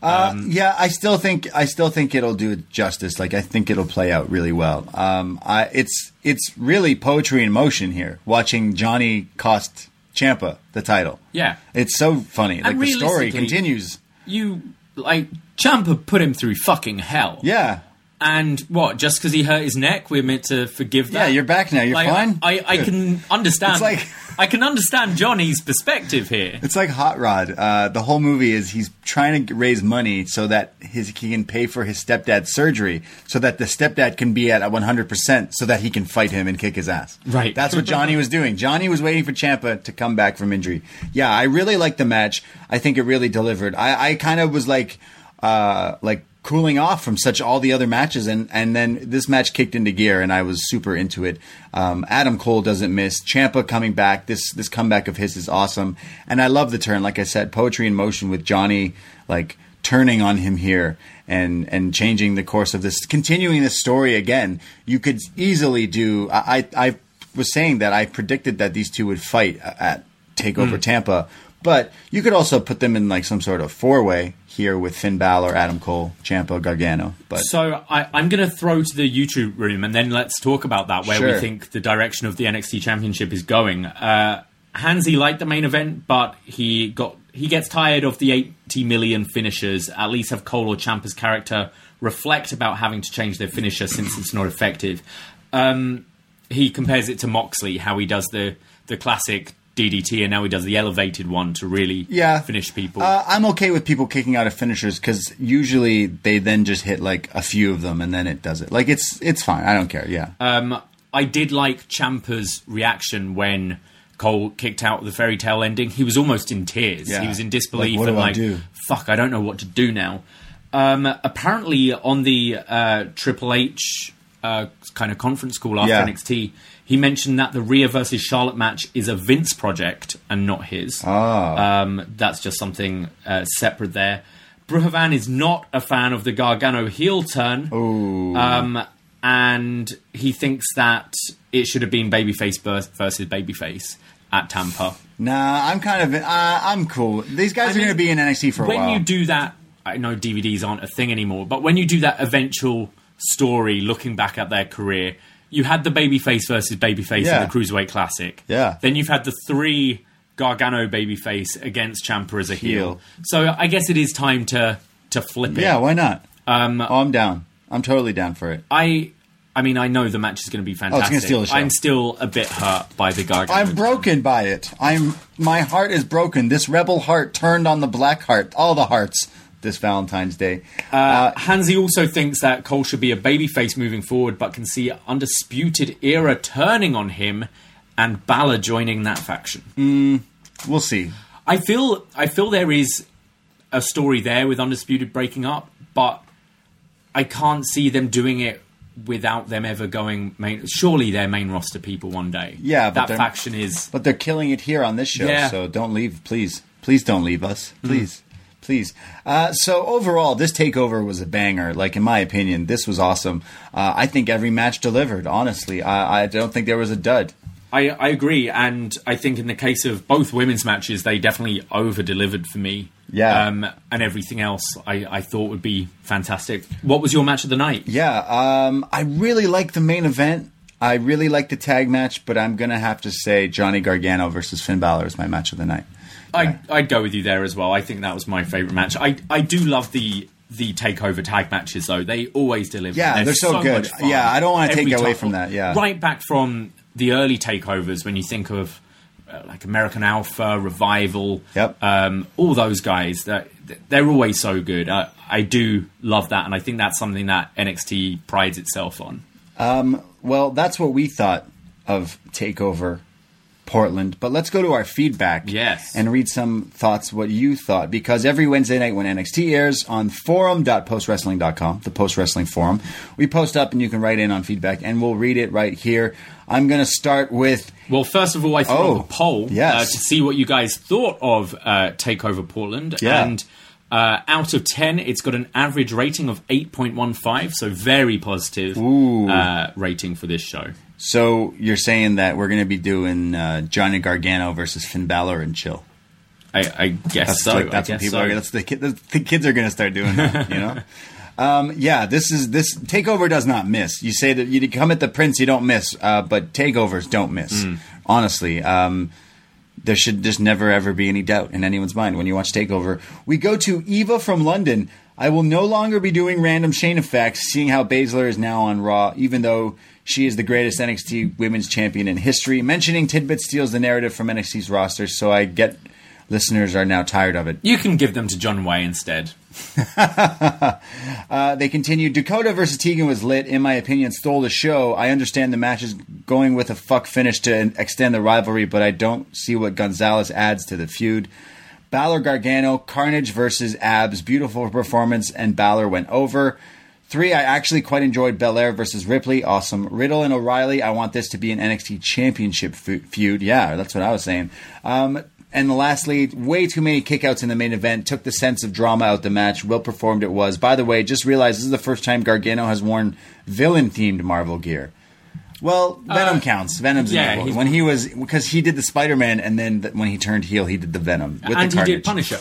Yeah, I still think I still think it'll do it justice. Like I think it'll play out really well. Um, I, it's it's really poetry in motion here. Watching Johnny cost Ciampa the title. Yeah. it's so funny. Like the story continues. You like Ciampa put him through fucking hell. Yeah, And what? Just because he hurt his neck, we're meant to forgive that? Yeah, you're back now. You're Like, fine? I, I Good. can understand. It's like- I can understand Johnny's perspective here. it's like Hot Rod. Uh, the whole movie is he's trying to raise money so that his he can pay for his stepdad's surgery, so that the stepdad can be at 100 percent, so that he can fight him and kick his ass. Right. That's what Johnny was doing. Johnny was waiting for Ciampa to come back from injury. Yeah, I really liked the match. I think it really delivered. I, I kind of was like, uh, like cooling off from such all the other matches, and and then this match kicked into gear, and I was super into it. Um, Adam Cole doesn't miss. Ciampa coming back. This this comeback of his is awesome, and I love the turn. Like I said, poetry in motion with Johnny, like turning on him here and and changing the course of this, continuing this story again. You could easily do. I I, I was saying that I predicted that these two would fight at Takeover Tampa. But you could also put them in like some sort of four way here with Finn Balor, Adam Cole, Ciampa, Gargano. But So I, I'm going to throw to the YouTube room, and then let's talk about that, where we think the direction of the NXT Championship is going. Uh, Hansy liked the main event, but he got he gets tired of the 80 million finishers. At least have Cole or Ciampa's character reflect about having to change their finisher since it's not effective. Um, he compares it to Moxley, how he does the the classic DDT, and now he does the elevated one to really yeah, finish people. Uh, I'm okay with people kicking out of finishers because usually they then just hit like a few of them and then it does it. Like it's it's fine. I don't care. Yeah. Um, I did like Ciampa's reaction when Cole kicked out the fairy tale ending. He was almost in tears. Yeah. He was in disbelief Like, and I like? "Fuck, I don't know what to do now." Um, apparently, on the uh, Triple H uh, kind of conference call after Yeah. NXT, he mentioned that the Rhea versus Charlotte match is a Vince project and not his. Ah. Um, that's just something uh, separate there. Bruhavan is not a fan of the Gargano heel turn. Um, and he thinks that it should have been babyface versus babyface at Tampa. Nah, I'm kind of uh, I'm cool. These guys I are going to be in NXT for a when while. When you do that, I know DVDs aren't a thing anymore, but when you do that eventual story looking back at their career, you had the babyface versus babyface Yeah. in the Cruiserweight Classic. Yeah. Then you've had the three Gargano babyface against Ciampa as a heel. Heel. So I guess it is time to to flip it. yeah, why not? Um, Oh, I'm down. I'm totally down for it. I I mean I know the match is going to be Oh, fantastic. steal the show. I'm still a bit hurt by the Gargano. I'm broken by it. I'm my heart is broken. This rebel heart turned on the black heart. All the hearts this Valentine's Day. Uh, uh, Hansi also thinks that Cole should be a babyface moving forward, but can see Undisputed Era turning on him and Balor joining that faction. Hmm, we'll see. I feel I feel there is a story there with Undisputed breaking up, but I can't see them doing it without them ever going main. Surely they're main roster people one day. Yeah, but that faction is. But they're killing it here on this show, Yeah. so don't leave, please. Please don't leave us, hmm. please, please. Uh, so overall, this takeover was a banger. Like in my opinion, this was awesome. Uh, I think every match delivered. Honestly, I, I don't think there was a dud. I, I agree, and I think in the case of both women's matches, they definitely over delivered for me. Yeah. um, and everything else I, I thought would be fantastic. What was your match of the night? Yeah, um, I really like the main event. I really like the tag match, but I'm gonna have to say Johnny Gargano versus Finn Balor is my match of the night. I, I'd go with you there as well. I think that was my favorite match. I, I do love the the takeover tag matches though. They always deliver. Yeah, they're so good. much fun. Yeah, I don't wanna take Every away from that, yeah. right back from the early takeovers when you think of uh, like American Alpha, Revival, Yep. um, all those guys. That they're always so good. I, I do love that, and I think that's something that NXT prides itself on. Um, Well, that's what we thought of Takeover Portland. But let's go to our feedback. Yes. And read some thoughts, what you thought. Because every Wednesday night when NXT airs on forum.postwrestling.com, the post wrestling forum, we post up and you can write in on feedback and we'll read it right here. I'm going to start with. Well, first of all, I threw Oh, up a poll yes. uh, to see what you guys thought of uh, Takeover Portland. Yeah. And uh, out of 10, it's got an average rating of 8.15, so very positive uh, rating for this show. So you're saying that we're going to be doing uh, Johnny Gargano versus Finn Balor and chill. I, I guess That's so. like, that's I what people so. are. That's the, kid, the, the kids are going to start doing that. You know. Um, yeah, this is this takeover does not miss. You say that you come at the prince, you don't miss, uh, but takeovers don't miss. Hmm. Honestly, um, there should just never ever be any doubt in anyone's mind when you watch Takeover. We go to Eva from London. I will no longer be doing random Shayna facts, seeing how Baszler is now on Raw, even though she is the greatest NXT Women's Champion in history. Mentioning Tidbit steals the narrative from NXT's roster, so I get listeners are now tired of it. You can give them to John Way instead. Uh, they continued. Dakota versus Tegan was lit. In my opinion, stole the show. I understand the match is going with a fuck finish to extend the rivalry, but I don't see what Gonzalez adds to the feud. Balor Gargano, Carnage versus Abs. Beautiful performance, and Balor went over. Three, I actually quite enjoyed Belair versus Ripley. Awesome. Riddle and O'Reilly. I want this to be an NXT Championship feud. Yeah, that's what I was saying. Um, and lastly, way too many kickouts in the main event took the sense of drama out the match. Well performed it was. By the way, just realized this is the first time Gargano has worn villain themed Marvel gear. Well, Venom counts. Venom's Uh, yeah, it. when he was because he did the Spider Man, and then th- when he turned heel, he did the Venom with and the he did Punisher.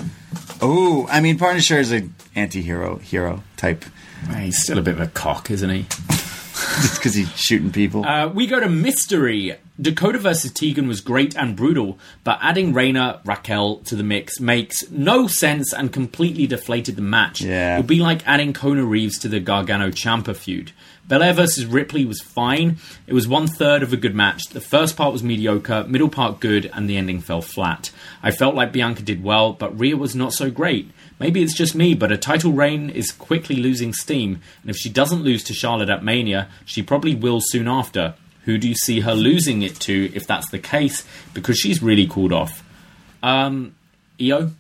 Oh, I mean, Punisher is an anti-hero hero type. He's still a bit of a cock, isn't he? Just because he's shooting people. Uh, we go to mystery. Dakota versus Tegan was great and brutal, but adding Reina Raquel to the mix makes no sense and completely deflated the match. Yeah. It would be like adding Kona Reeves to the Gargano Ciampa feud. Belair versus Ripley was fine. It was one third of a good match. The first part was mediocre, middle part good, and the ending fell flat. I felt like Bianca did well, but Rhea was not so great. Maybe it's just me, but a title reign is quickly losing steam, and if she doesn't lose to Charlotte at Mania, she probably will soon after. Who do you see her losing it to if that's the case? Because she's really cooled off. Um, Io?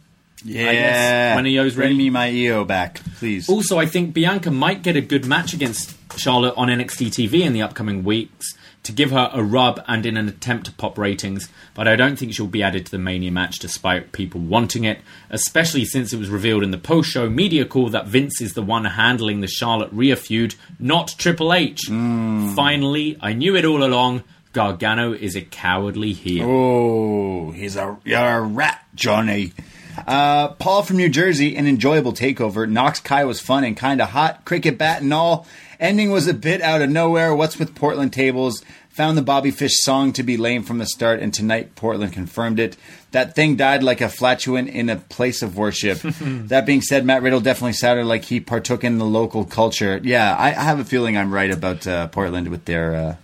Yeah, I guess when Io's bring me my EO back, please. Also, I think Bianca might get a good match against Charlotte on NXT TV in the upcoming weeks to give her a rub and in an attempt to pop ratings, but I don't think she'll be added to the Mania match despite people wanting it, especially since it was revealed in the post show media call that Vince is the one handling the Charlotte Rhea feud, not Triple H. Hmm. Finally, I knew it all along. Gargano is a cowardly heel. Oh, he's a you're a rat, Johnny. Uh, Paul from New Jersey, an enjoyable takeover. Nox Kai was fun and kind of hot. Cricket bat and all. Ending was a bit out of nowhere. What's with Portland tables? Found the Bobby Fish song to be lame from the start, and tonight Portland confirmed it. That thing died like a flatulent in a place of worship. that being said, Matt Riddle definitely sounded like he partook in the local culture. Yeah, I, I have a feeling I'm right about uh, Portland with their. Uh,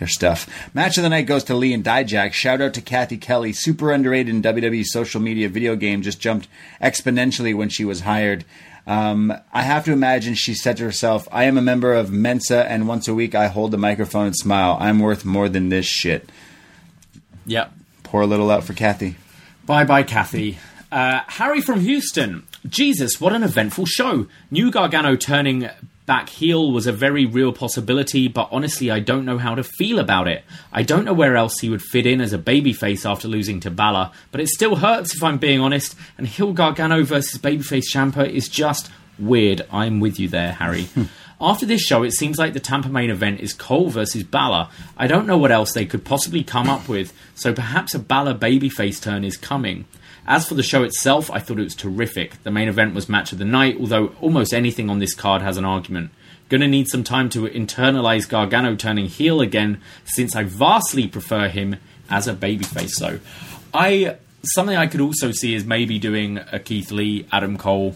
their stuff. Match of the night goes to Lee and Dijak. Shout out to Cathy Kelly, super underrated in WWE social media video game, just jumped exponentially when she was hired. Um, I have to imagine she said to herself, I am a member of Mensa, and once a week I hold the microphone and smile. I'm worth more than this shit. Yep. Pour a little out for Cathy. Bye bye, Cathy. Uh, Harry from Houston. Jesus, what an eventful show. New Gargano turning back heel was a very real possibility, but honestly, I don't know how to feel about it. I don't know where else he would fit in as a babyface after losing to Balor, but it still hurts if I'm being honest, and heel Gargano versus babyface Ciampa is just weird. I'm with you there, Harry. After this show, it seems like the Tampa main event is Cole versus Balor. I don't know what else they could possibly come up with, so perhaps a Balor babyface turn is coming. As for the show itself, I thought it was terrific. The main event was match of the night, although almost anything on this card has an argument. Gonna need some time to internalize Gargano turning heel again, since I vastly prefer him as a babyface. So, I something I could also see is maybe doing a Keith Lee, Adam Cole.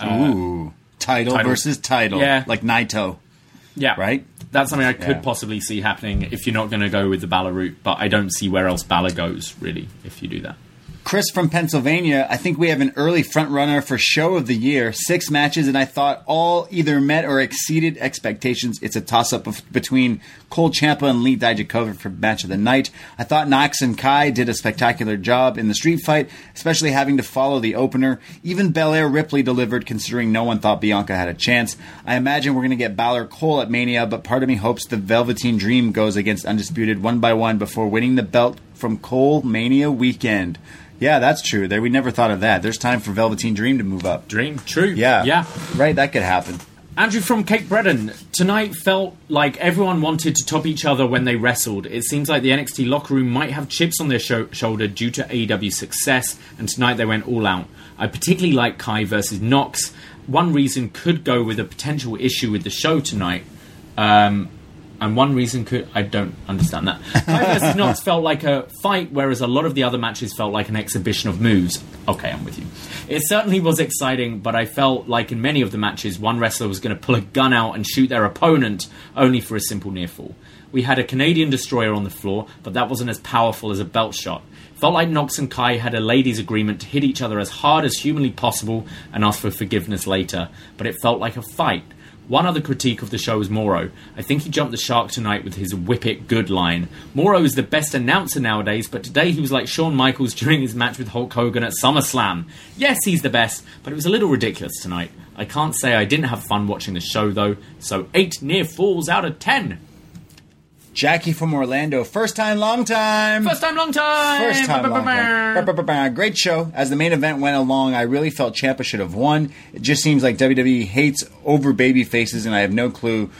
Uh, Ooh, title, title. versus title, Yeah. like Naito. Yeah, Right? That's something I could Yeah. possibly see happening if you're not going to go with the Balor route, but I don't see where else Balor goes really if you do that. Chris from Pennsylvania, I think we have an early front runner for show of the year. Six matches, and I thought all either met or exceeded expectations. It's a toss up between Cole Ciampa and Lee Dijakovic for match of the night. I thought Nox and Kai did a spectacular job in the street fight, especially having to follow the opener. Even Belair Ripley delivered, considering no one thought Bianca had a chance. I imagine we're going to get Balor Cole at Mania, but part of me hopes the Velveteen Dream goes against Undisputed one by one before winning the belt from Cole Mania weekend. Yeah, that's true. There, we never thought of that. There's time for Velveteen Dream to move up. Dream, true. Yeah, yeah. right. That could happen. Andrew from Cape Breton. Tonight felt like everyone wanted to top each other when they wrestled. It seems like the NXT locker room might have chips on their sho- shoulder due to AEW's success, and tonight they went all out. I particularly like Kai versus Nox. One reason could go with a potential issue with the show tonight. Um, and one reason could I don't understand that. Kai versus Nox felt like a fight, whereas a lot of the other matches felt like an exhibition of moves. Okay, I'm with you. It certainly was exciting, but I felt like in many of the matches, one wrestler was going to pull a gun out and shoot their opponent, only for a simple near fall. We had a Canadian destroyer on the floor, but that wasn't as powerful as a belt shot. Felt like Nox and Kai had a ladies' agreement to hit each other as hard as humanly possible and ask for forgiveness later, but it felt like a fight. One other critique of the show is Mauro. I think he jumped the shark tonight with his whip it good line. Mauro is the best announcer nowadays, but today he was like Shawn Michaels during his match with Hulk Hogan at SummerSlam. Yes, he's the best, but it was a little ridiculous tonight. I can't say I didn't have fun watching the show though, so 8 near falls out of 10. Jackie from Orlando, first time, long time. First time, long time! First time, long time. Great show. As the main event went along, I really felt Ciampa should have won. It just seems like WWE hates over baby faces, and I have no clue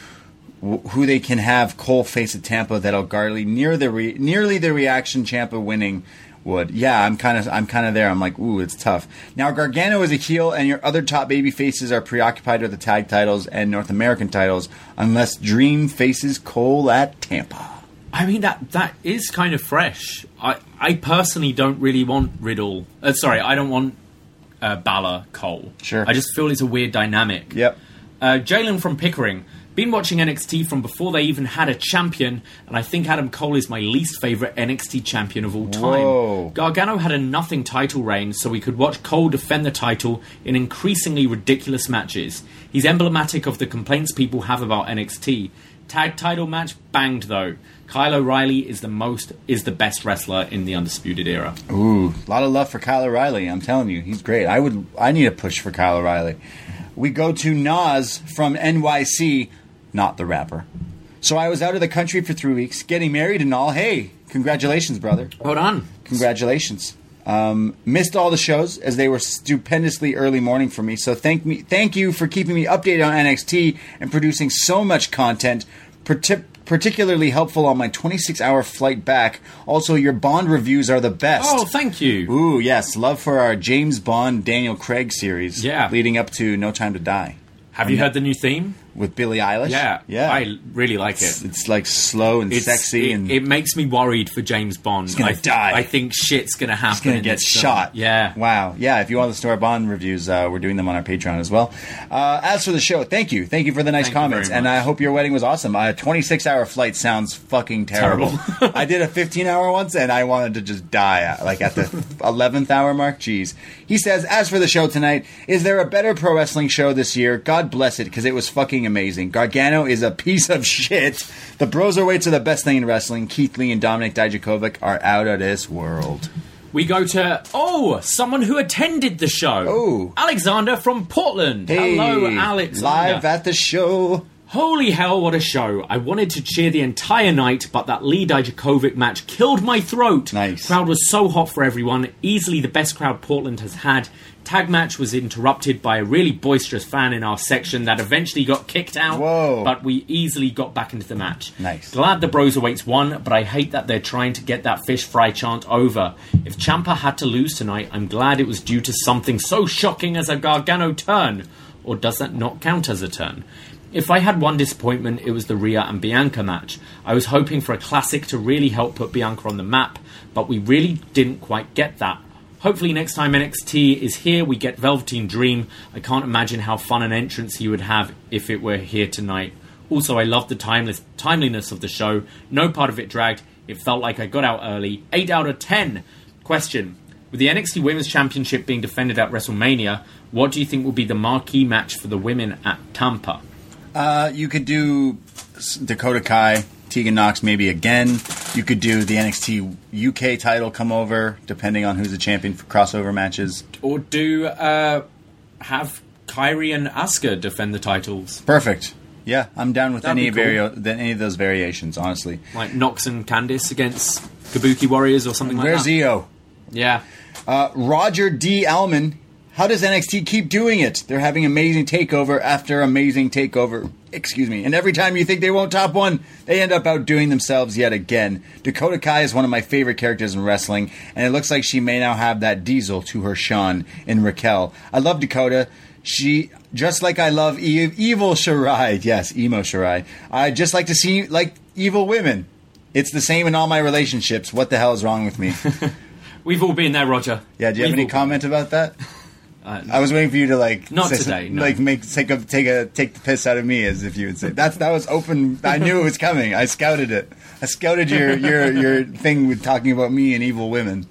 who they can have Cole face at Tampa that'll garly near the re- nearly the reaction Ciampa winning would. Yeah, I'm kind of I'm kind of there. I'm like, ooh, it's tough. Now Gargano is a heel, and your other top baby faces are preoccupied with the tag titles and North American titles, unless Dream faces Cole at Tampa. I mean that that is kind of fresh. I I personally don't really want Riddle. Uh, sorry, I don't want uh, Balor Cole. Sure. I just feel it's a weird dynamic. Yep. Uh, Jalen from Pickering. Been watching NXT from before they even had a champion, and I think Adam Cole is my least favorite NXT champion of all time. Whoa. Gargano had a nothing title reign, so we could watch Cole defend the title in increasingly ridiculous matches. He's emblematic of the complaints people have about NXT. Tag title match banged though. Kyle O'Reilly is the most is the best wrestler in the undisputed era. Ooh, a lot of love for Kyle O'Reilly. I'm telling you, he's great. I would, I need a push for Kyle O'Reilly. We go to Nas from NYC, not the rapper. So I was out of the country for three weeks, getting married and all. Hey, congratulations, brother. Hold on. Congratulations. Um, missed all the shows as they were stupendously early morning for me. So thank me, thank you for keeping me updated on NXT and producing so much content. Parti- particularly helpful on my 26 hour flight back. Also, your Bond reviews are the best. Oh, thank you. Ooh, yes, love for our James Bond Daniel Craig series. Yeah. leading up to No Time to Die Have you heard the new theme? With Billie Eilish. Yeah, yeah. I really like it's, it. it's like slow and It's, sexy, it, and it makes me worried for James Bond. He's gonna I, die. I think shit's gonna happen. He's gonna get shot. Yeah. Wow. Yeah. If you want to our Bond reviews, uh, we're doing them on our Patreon as well. Uh, as for the show, thank you, thank you for the nice Thank comments, and. I hope your wedding was awesome. A 26 hour flight sounds fucking terrible. Terrible. I did a 15 hour once, and I wanted to just die. uh, Like at the 11th hour mark. Jeez. He says, as for the show tonight, is there a better pro wrestling show this year? God bless it, because it was fucking amazing. Gargano is a piece of shit. The Broserweights weights are the best thing in wrestling. Keith Lee and Dominik Dijakovic are out of this world. We go to oh, someone who attended the show. Oh. Alexander from Portland. Hey, Hello, Alexander. Live at the show. Holy hell, what a show. I wanted to cheer the entire night, but that Lee Dijakovic match killed my throat. Nice. Crowd was so hot for everyone, easily the best crowd Portland has had. Tag match was interrupted by a really boisterous fan in our section that eventually got kicked out. Whoa. But we easily got back into the match. Nice. Glad the Broserweights won, but I hate that they're trying to get that fish fry chant over. If Ciampa had to lose tonight, I'm glad it was due to something so shocking as a Gargano turn. Or does that not count as a turn? If I had one disappointment, it was the Rhea and Bianca match. I was hoping for a classic to really help put Bianca on the map, but we really didn't quite get that. Hopefully, next time NXT is here, we get Velveteen Dream. I can't imagine how fun an entrance he would have if it were here tonight. Also, I love the timeless timeliness of the show. No part of it dragged. It felt like I got out early. 8 out of 10. Question With the NXT Women's Championship being defended at WrestleMania, what do you think will be the marquee match for the women at Tampa? Uh, you could do Dakota Kai, Tegan Nox maybe again. You could do the NXT UK title come over, depending on who's the champion for crossover matches. Or do uh, have Kairi and Asuka defend the titles? Perfect. Yeah, I'm down with That'd any cool. vario- than any of those variations. Honestly, Like Nox and Candice against Kabuki Warriors or something like where's that? Io? Yeah. Uh, Roger D. Allman. How does NXT keep doing it? They're having amazing takeover after amazing takeover. Excuse me. And every time you think they won't top one, they end up outdoing themselves yet again. Dakota Kai is one of my favorite characters in wrestling, and it looks like she may now have that diesel to her Shawn in Raquel. I love Dakota. She just like I love e- evil Shirai. Yes, emo Shirai. I just like to see like evil women. It's the same in all my relationships. What the hell is wrong with me? We've all been there, Roger. Yeah, do you have We've any all- comment about that? Uh, I was waiting for you to like Not today, no. like make take a take a take the piss out of me as if you would say that's that was open. I knew it was coming. I scouted it. I scouted your your your thing with talking about me and evil women.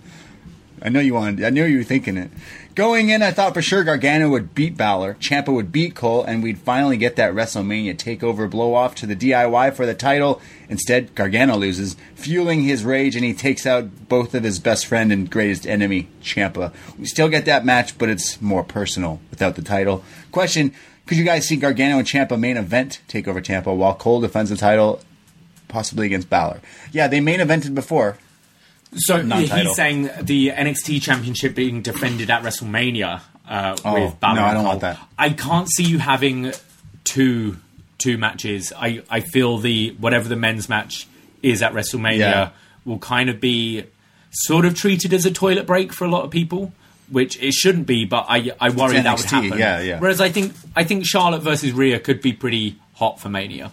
I know you wanted. I knew you were thinking it. Going in, I thought for sure Gargano would beat Balor, Ciampa would beat Cole, and we'd finally get that WrestleMania takeover blow off to the DIY for the title. Instead, Gargano loses, fueling his rage, and he takes out both of his best friend and greatest enemy, Ciampa. We still get that match, but it's more personal without the title. Question: Could you guys see Gargano and Ciampa main event takeover Tampa while Cole defends the title, possibly against Balor? Yeah, they main evented before. So Non-title. he's saying the NXT Championship being defended at WrestleMania uh, Oh, with Balor. no, I don't want that. I can't see you having two two matches. I I feel the whatever the men's match is at WrestleMania Yeah. will kind of be sort of treated as a toilet break for a lot of people. Which it shouldn't be, but I I worry It's that would happen. yeah, yeah. Whereas I think I think Charlotte versus Rhea could be pretty hot for Mania.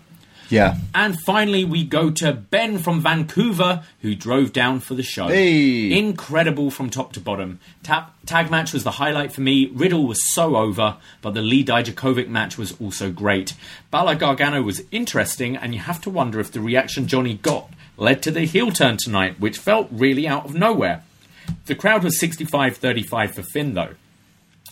Yeah. And finally, we go to Ben from Vancouver, who drove down for the show. Hey. Incredible from top to bottom. Tap, tag match was the highlight for me. Riddle was so over, but the Lee Dijakovic match was also great. Balor Gargano was interesting, and you have to wonder if the reaction Johnny got led to the heel turn tonight, which felt really out of nowhere. The crowd was 65 35 for Finn, though.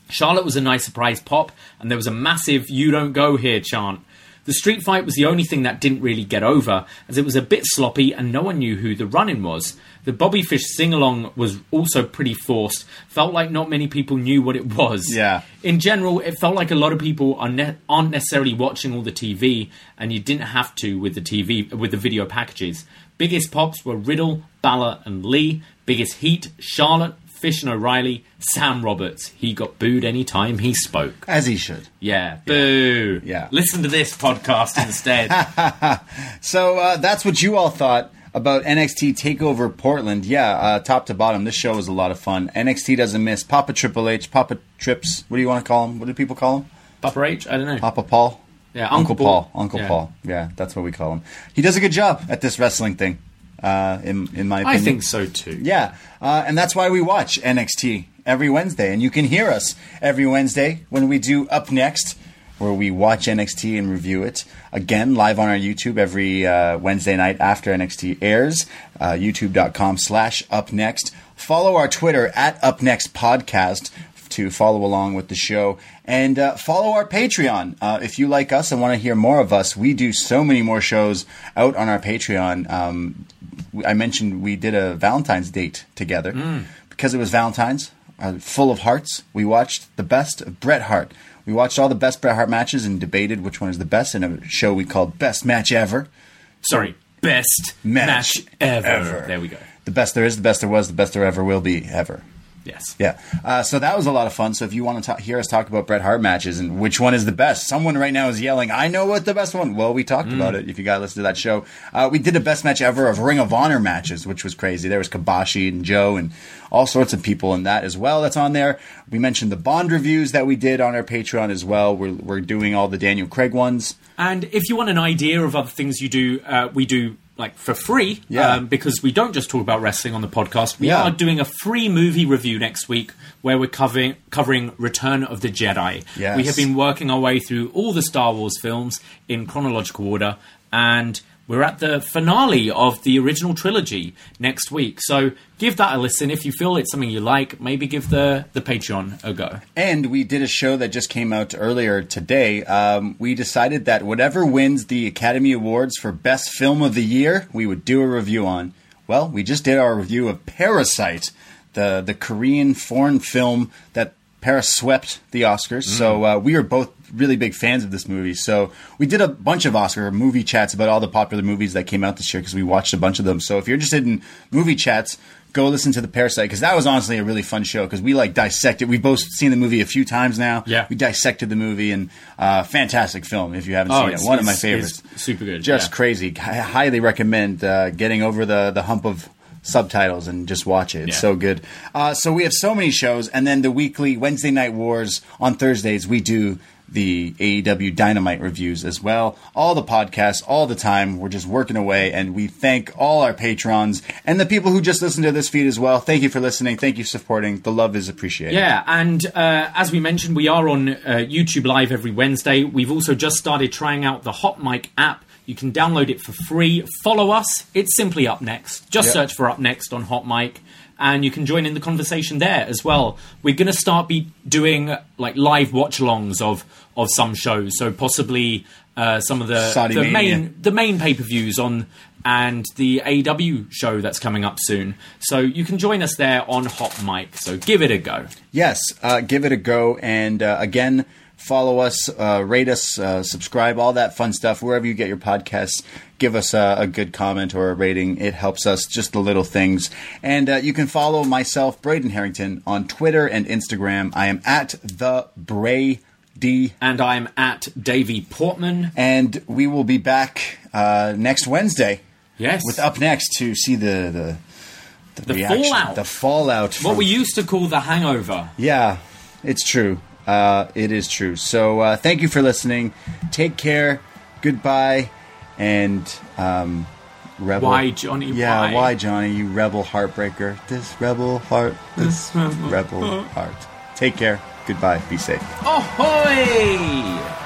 Charlotte was a nice surprise pop, and there was a massive You Don't Go Here chant. The street fight was the only thing that didn't really get over, as it was a bit sloppy and no one knew who the run in was. The Bobby Fish sing along was also pretty forced, felt like not many people knew what it was. Yeah. In general, it felt like a lot of people are ne- aren't necessarily watching all the TV, and you didn't have to with the TV with the video packages. Biggest pops were Riddle, Balor, and Lee. Biggest heat: Charlotte, Fish and O'Reilly, Sam Roberts. He got booed any time he spoke. As he should. Yeah, boo. Yeah. Listen to this podcast instead. So uh, that's what you all thought about NXT Takeover Portland. Yeah, uh, top to bottom, this show was a lot of fun. NXT doesn't miss Papa Triple H, Papa Trips. What do you want to call him? What do people call him? Papa H, I don't know. Papa Paul. Yeah, Uncle, Uncle Paul. Paul. Uncle Yeah. Paul. Yeah, that's what we call him. He does a good job at this wrestling thing. Uh, in in my opinion, I think so too. Yeah, uh, and that's why we watch NXT every Wednesday, and you can hear us every Wednesday when we do Up Next, where we watch NXT and review it again live on our YouTube every uh, Wednesday night after NXT airs. Uh, YouTube.com/slash Up Next. Follow our Twitter at Up Next Podcast to follow along with the show and uh, follow our patreon uh, if you like us and want to hear more of us we do so many more shows out on our patreon um, I mentioned we did a Valentine's date together because it was Valentine's, uh, full of hearts. We watched the best of Bret Hart We watched all the best Bret Hart matches and debated which one is the best in a show we called Best Match Ever. Sorry, best Match match, ever. ever. There we go. The best there is, the best there was, the best there ever will be, ever. Yes. Yeah. Uh, so that was a lot of fun. So if you want to ta- hear us talk about Bret Hart matches and which one is the best, someone right now is yelling, I know what the best one. Well, we talked about it. If you got to listen to that show, uh, we did a best match ever of Ring of Honor matches, which was crazy. There was Kobashi and Joe and all sorts of people in that as well. That's on there. We mentioned the Bond reviews that we did on our Patreon as well. We're, we're doing all the Daniel Craig ones. And if you want an idea of other things you do, uh, we do like for free. Yeah. Um, because we don't just talk about wrestling on the podcast. We Yeah. are doing a free movie review next week where we're covering covering Return of the Jedi. Yes. We have been working our way through all the Star Wars films in chronological order, and we're at the finale of the original trilogy next week. So give that a listen if you feel it's something you like. Maybe give the the Patreon a go. And we did a show that just came out earlier today. Um, we decided that whatever wins the Academy Awards for Best Film of the Year, we would do a review on. Well, we just did our review of Parasite, the the Korean foreign film that Paris swept the Oscars. So uh, we are both really big fans of this movie. So we did a bunch of Oscar movie chats about all the popular movies that came out this year because we watched a bunch of them. So if you're interested in movie chats, go listen to the Parasite because that was honestly a really fun show because we like dissected. We've both seen the movie a few times now. Yeah. we dissected the movie and uh, fantastic film. If you haven't Oh, seen it, one of my favorites. super good, just yeah. crazy. I highly recommend uh, getting over the the hump of subtitles and just watch it. It's Yeah. so good. Uh, so we have so many shows, and then the weekly Wednesday Night Wars on Thursdays we do the AEW Dynamite reviews as well. All the podcasts, all the time. We're just working away, and we thank all our patrons and the people who just listen to this feed as well. Thank you for listening. Thank you for supporting. The love is appreciated. Yeah, and uh, as we mentioned, we are on uh, YouTube Live every Wednesday. We've also just started trying out the Hot Mic app. You can download it for free. Follow us. It's simply Up Next. Just Yep. search for Up Next on Hot Mic, and you can join in the conversation there as well. We're going to start be doing like live watch-alongs of of some shows. So possibly uh, some of the Saudi the Mania. main the main pay per views on and the AW show that's coming up soon. So you can join us there on Hot Mic. So give it a go. Yes, uh, give it a go. And uh, again, follow us, uh, rate us, uh, subscribe, all that fun stuff. Wherever you get your podcasts, give us a, a good comment or a rating. It helps us, just the little things. And uh, you can follow myself, Braden Herrington, on Twitter and Instagram. I am at the Bray D. and I'm at Davie Portman. And we will be back uh, next Wednesday Yes, with Up Next to see the the, The reaction, fallout. the fallout. what we used to call the Hangover. Yeah, it's true. Uh, it is true. So uh, thank you for listening. Take care. Goodbye. And um, rebel. Why, Johnny, Yeah, why? Johnny? You rebel heartbreaker. This rebel heart. This rebel heart. Take care. Goodbye. Be safe. Ahoy!